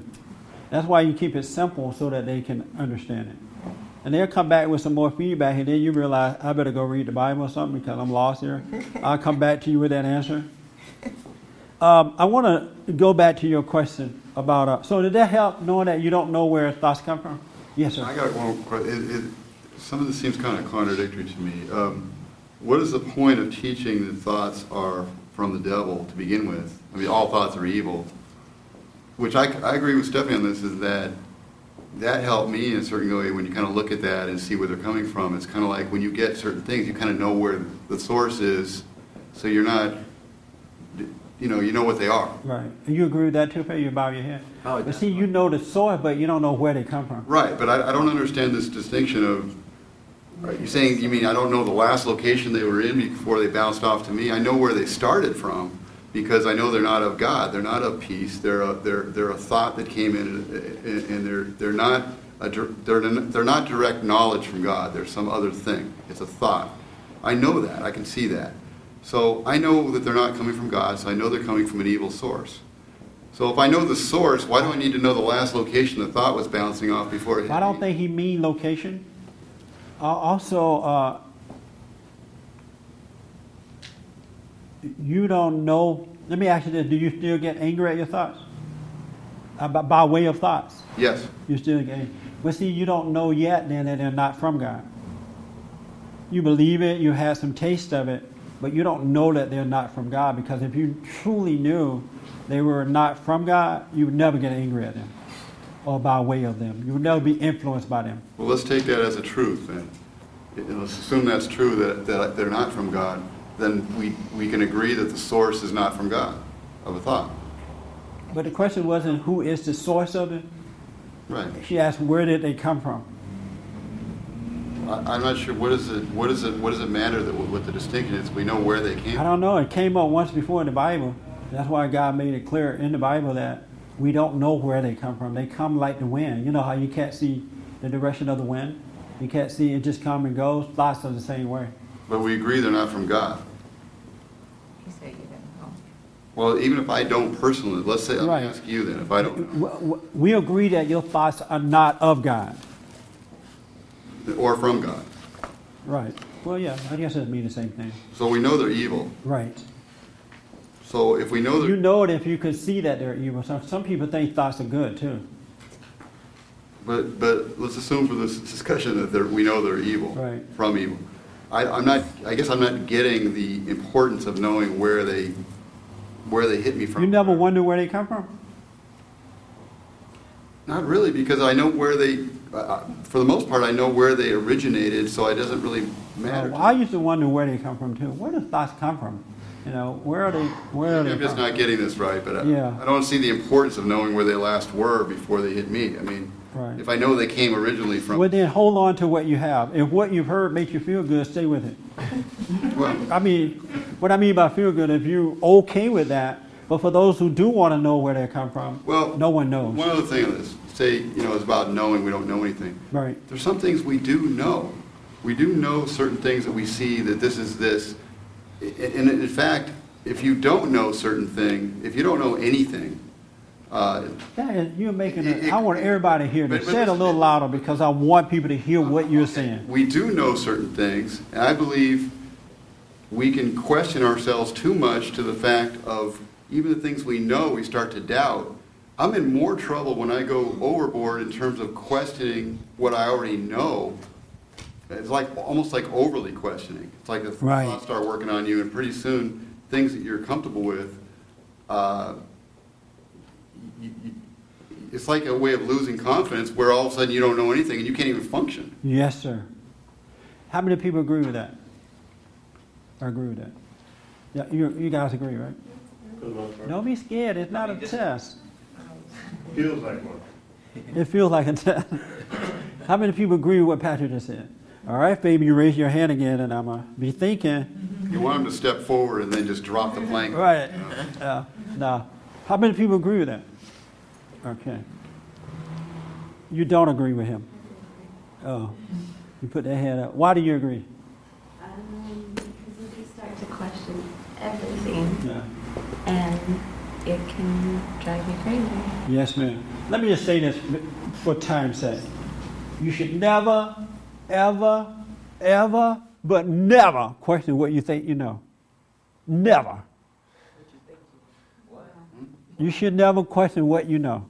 That's why you keep it simple so that they can understand it. And they'll come back with some more feedback, and then you realize I better go read the Bible or something because I'm lost here. I'll come back to you with that answer. Um, I want to go back to your question about. Uh, so did that help knowing that you don't know where thoughts come from? Yes, sir. I got one question. It, it, some of this seems kind of contradictory to me. Um, what is the point of teaching that thoughts are from the devil to begin with? I mean, all thoughts are evil. Which I, I agree with Stephanie on this, is that that helped me in a certain way when you kind of look at that and see where they're coming from. It's kind of like when you get certain things, you kind of know where the source is, so you're not you know, you know what they are. Right. You agree with that too, Perry? You bow your head. Oh, but see, you know the source, but you don't know where they come from. Right, but I, I don't understand this distinction of, are you saying, you mean I don't know the last location they were in before they bounced off to me? I know where they started from because I know they're not of God. They're not of peace. They're a, they're, they're a thought that came in and, and they're, they're not a, they're, they're not direct knowledge from God. They're some other thing. It's a thought. I know that. I can see that. So I know that they're not coming from God, so I know they're coming from an evil source. So if I know the source, why do I need to know the last location the thought was bouncing off before it hit I don't me? think he mean location. Uh, also, uh, you don't know. Let me ask you this: Do you still get angry at your thoughts? Uh, by, by way of thoughts, Yes. you still get. Angry. But see, you don't know yet then that they're not from God. You believe it. You had some taste of it, but you don't know that they're not from God because if you truly knew they were not from God, you would never get angry at them or by way of them. You will never be influenced by them. Well, let's take that as a truth then. And Let's assume that's true, that, that they're not from God. Then we, we can agree that the source is not from God of a thought. But the question wasn't who is the source of it. Right. She asked where did they come from. I, I'm not sure, what is it, what is it, what does it matter that, what the distinction is? We know where they came from I don't know. It came up once before in the Bible. That's why God made it clear in the Bible that we don't know where they come from. They come like the wind. You know how you can't see the direction of the wind? You can't see it just come and goes. Thoughts are the same way. But we agree they're not from God. You said you didn't know. Well, even if I don't personally, let's say, Right. I'll ask you then, if I don't W- w- We agree that your thoughts are not of God. or from God. Right. Well, yeah, I guess it'd mean the same thing. So we know they're evil. Right. So if we know that. You know it if you could see that they're evil. Some, some people think thoughts are good too. but, but let's assume for this discussion that they're, we know they're evil. Right. From evil. I, I'm not, I guess I'm not getting the importance of knowing where they, where they hit me from. You never wonder where they come from? Not really, because I know where they, uh, for the most part, I know where they originated, so it doesn't really matter. Uh, I used to wonder where they come from too. Where do thoughts come from? You know, where are they? Where are they? I'm just not getting this right, but I, Yeah. I don't see the importance of knowing where they last were before they hit me. I mean, Right. if I know they came originally from, Well, then hold on to what you have. If what you've heard makes you feel good, stay with it. well, I mean, what I mean by feel good, if you're okay with that, but for those who do want to know where they come from, well, no one knows. one other thing this, say, you know, it's about knowing we don't know anything. Right. There's some things we do know. We do know certain things that we see that this is this. And in fact, if you don't know certain thing, if you don't know anything, uh, you're making It- it. it- I want everybody here to but- but Say it a little louder because I want people to hear what you're saying. we do know certain things, and I believe we can question ourselves too much to the fact of even the things we know, we start to doubt. I'm in more trouble when I go overboard in terms of questioning what I already know. It's like almost like overly questioning. It's like the Right. thoughts start working on you, and pretty soon things that you're comfortable with. Uh, you, you, it's like a way of losing confidence, where all of a sudden you don't know anything and you can't even function. Yes, sir. How many people agree with that? I agree with that. Yeah, you, you guys agree, right? For the most part. Don't be scared. It's not a test. Feels like one. It feels like a test. How many people agree with what Patrick just said? All right, baby, you raise your hand again, and I'm gonna be thinking. You want them to step forward and then just drop the plank. Right. Yeah. Now, how many people agree with that? Okay. You don't agree with him. Oh, you put that hand up. Why do you agree? Um, because you start to question everything, Yeah. and it can drive you crazy. Yes, ma'am. Let me just say this for time's sake. You should never, ever, ever, but never question what you think you know. Never. You should never question what you know.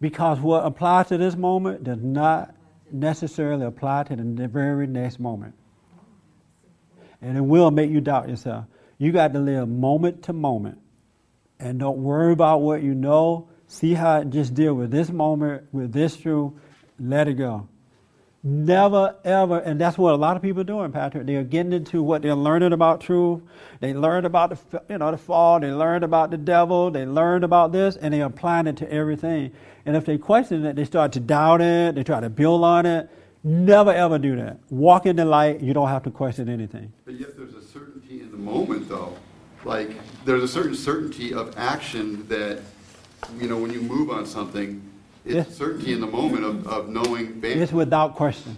Because what applies to this moment does not necessarily apply to the very next moment. And it will make you doubt yourself. You got to live moment to moment. And don't worry about what you know. See how it just deal with this moment, with this truth. Let it go. Never, ever, and that's what a lot of people are doing, Patrick. They're getting into what they're learning about truth. They learned about the, you know, the fall. They learned about the devil. They learned about this, and they applying it to everything. And if they question it, they start to doubt it. They try to build on it. Never, ever do that. Walk in the light. You don't have to question anything. But yet there's a certainty in the moment, though. Like, there's a certain certainty of action that, you know, when you move on something, it's Yes. certainty in the moment of, of knowing, based It's without question.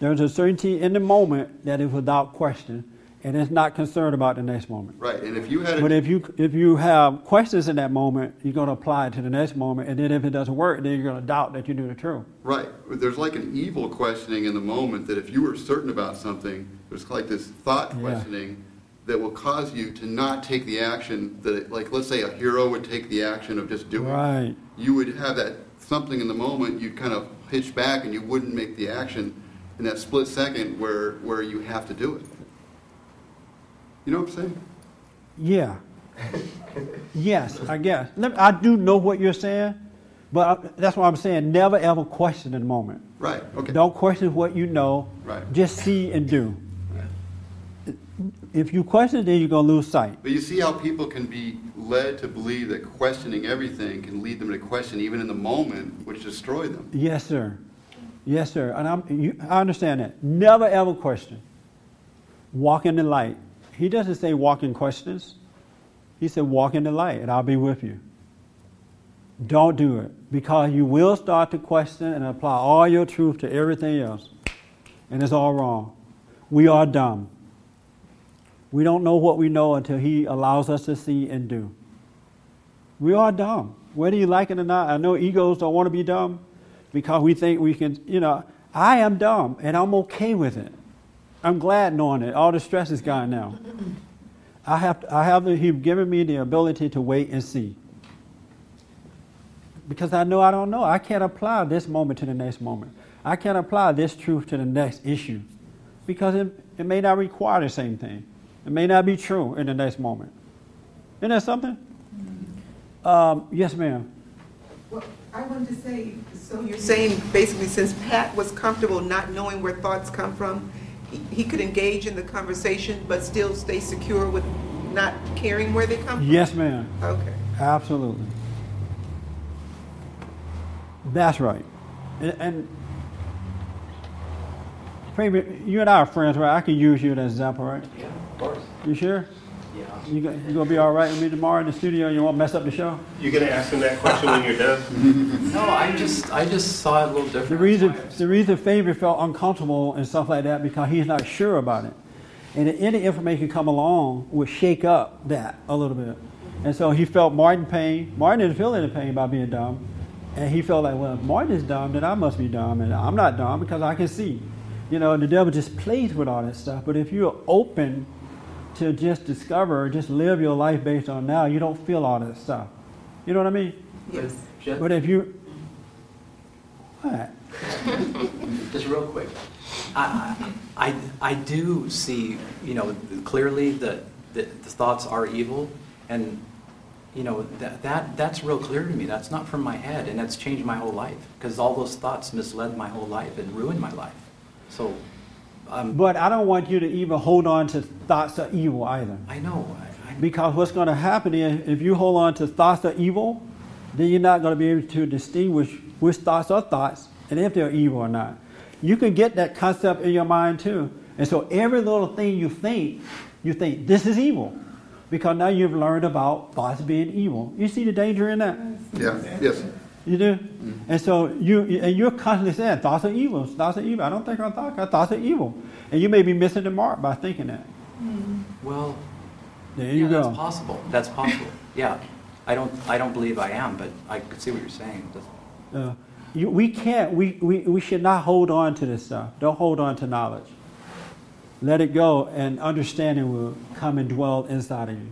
There's a certainty in the moment that is without question, and it's not concerned about the next moment. Right, and if you had But if you if you have questions in that moment, you're going to apply it to the next moment, and then if it doesn't work, then you're going to doubt that you knew the truth. right, there's like an evil questioning in the moment that if you were certain about something, there's like this thought Yeah. questioning that will cause you to not take the action that, it, like, let's say a hero would take the action of just doing. Right. You would have that something in the moment, you'd kind of hitch back and you wouldn't make the action in that split second where, where you have to do it. You know what I'm saying? Yeah. yes, I guess. I do know what you're saying, but that's what I'm saying. Never ever question in the moment. Right, okay. Don't question what you know. Right. Just see and do. If you question, it, then you're going to lose sight. But you see how people can be led to believe that questioning everything can lead them to question even in the moment, which destroy them. Yes, sir. Yes, sir. And I'm, you, I understand that. Never ever question. Walk in the light. He doesn't say walk in questions. He said walk in the light, and I'll be with you. Don't do it because you will start to question and apply all your truth to everything else, and it's all wrong. We are dumb. We don't know what we know until He allows us to see and do. We are dumb, whether you like it or not. I know egos don't want to be dumb because we think we can, you know, I am dumb and I'm okay with it. I'm glad knowing it. All the stress is gone now. I have, I have, He's given me the ability to wait and see. Because I know I don't know. I can't apply this moment to the next moment. I can't apply this truth to the next issue because it, it may not require the same thing. It may not be true in the next moment. Isn't that something? Um, yes, ma'am. Well, I wanted to say, so you're saying basically since Pat was comfortable not knowing where thoughts come from, he- he could engage in the conversation but still stay secure with not caring where they come from? Yes, ma'am. Okay. Absolutely. That's right. And, and you and I are friends, right? I can use you as an example, right? Yeah, course. You sure? Yeah. You, go- you gonna be all right with me tomorrow in the studio? You won't mess up the show? You gonna ask him that question when you're done? No, I just, I just saw it a little different. The reason, the reason Fabian felt uncomfortable and stuff like that because he's not sure about it, and any information come along would shake up that a little bit, and so he felt Martin pain. Martin didn't feel any pain about being dumb, and he felt like, well, if Martin is dumb, then I must be dumb, and I'm not dumb because I can see. You know, the devil just plays with all that stuff. But if you're open to just discover, just live your life based on now, you don't feel all that stuff. You know what I mean? Yes. Just, But if you, what? just real quick, I, I, I I do see, you know, clearly that the, the thoughts are evil, and you know that that that's real clear to me. That's not from my head, and that's changed my whole life because all those thoughts misled my whole life and ruined my life. So, um, But I don't want you to even hold on to thoughts of evil either. I know. I, I, Because what's going to happen is if you hold on to thoughts of evil, then you're not going to be able to distinguish which thoughts are thoughts and if they're evil or not. You can get that concept in your mind too. And so every little thing you think, you think this is evil. Because now you've learned about thoughts being evil. You see the danger in that? Yeah, yes. You do? And so you and you're constantly saying thoughts are evil, thoughts are evil. I don't think our thoughts, our thoughts are evil. And you may be missing the mark by thinking that. well, There yeah, you go. that's possible. That's possible. Yeah, I don't, I don't believe I am, but I could see what you're saying. That's- Uh, you, we can't, we, we, we should not hold on to this stuff. Don't hold on to knowledge. Let it go, and understanding will come and dwell inside of you.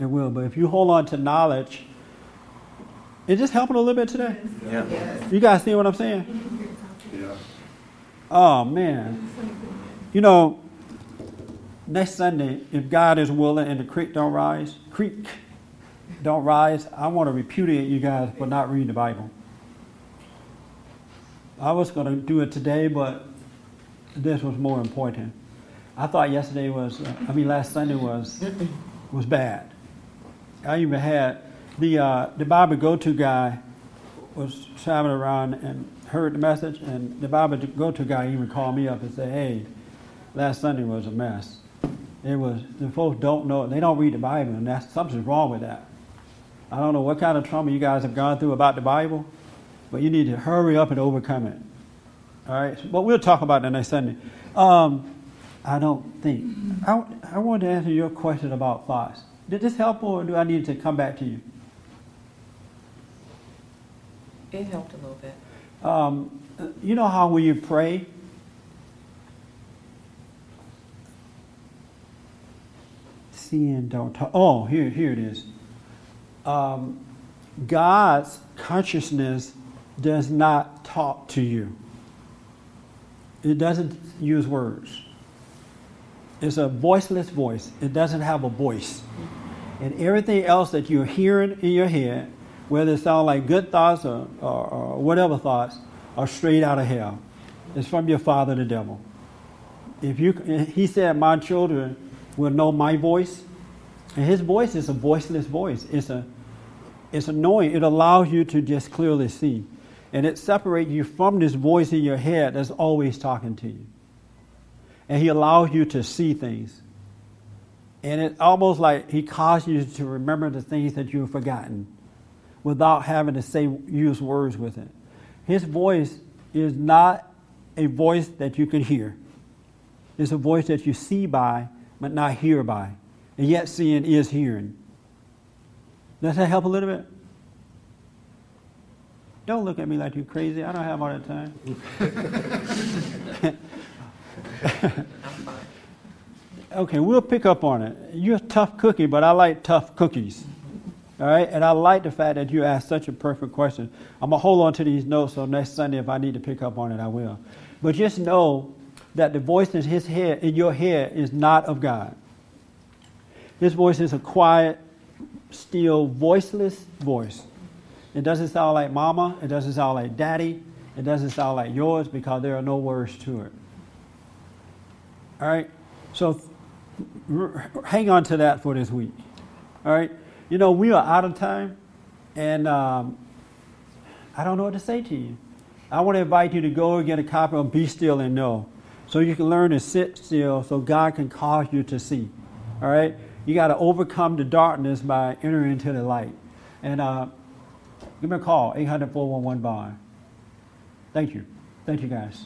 It will. But if you hold on to knowledge, is this helping a little bit today? Yeah. You guys see what I'm saying? Yeah. Oh, man. You know, next Sunday, if God is willing and the creek don't rise, creek don't rise, I want to repudiate you guys for not reading the Bible. I was going to do it today, but this was more important. I thought yesterday was, uh, I mean, last Sunday was was bad. I even had the uh, the Bible go-to guy was traveling around and heard the message, and the Bible go-to guy even called me up and said, "Hey, last Sunday was a mess. It was the folks don't know they don't read the Bible, and that's something's wrong with that. I don't know what kind of trauma you guys have gone through about the Bible, but you need to hurry up and overcome it. All right, but we'll talk about that next Sunday. Um, I don't think I, I want to answer your question about thoughts. Did this help, or do I need to come back to you? It helped a little bit. Um, you know how when you pray, seeing don't talk. Oh, here, here it is. Um, God's consciousness does not talk to you. It doesn't use words. It's a voiceless voice. It doesn't have a voice. And everything else that you're hearing in your head, whether it sounds like good thoughts or, or, or whatever thoughts, are straight out of hell. It's from your father, the devil. If you, he said, "My children will know my voice," and his voice is a voiceless voice. It's a, it's annoying. It allows you to just clearly see, and it separates you from this voice in your head that's always talking to you. And he allows you to see things. And it's almost like he causes you to remember the things that you've forgotten without having to say use words with it. His voice is not a voice that you can hear. It's a voice that you see by, but not hear by. And yet seeing is hearing. Does that help a little bit? Don't look at me like you're crazy. I don't have all that time. okay, we'll pick up on it. You're a tough cookie, but I like tough cookies. All right, and I like the fact that you asked such a perfect question. I'm gonna hold on to these notes so next Sunday, if I need to pick up on it, I will. But just know that the voice in his head, in your head, is not of God. His voice is a quiet, still, voiceless voice. It doesn't sound like mama. It doesn't sound like daddy. It doesn't sound like yours because there are no words to it. All right? So hang on to that for this week. All right? You know, we are out of time, and um, I don't know what to say to you. I want to invite you to go and get a copy of Be Still and Know so you can learn to sit still so God can cause you to see. All right? You got to overcome the darkness by entering into the light. And uh, give me a call, 800 411 Bond. Thank you. Thank you, guys.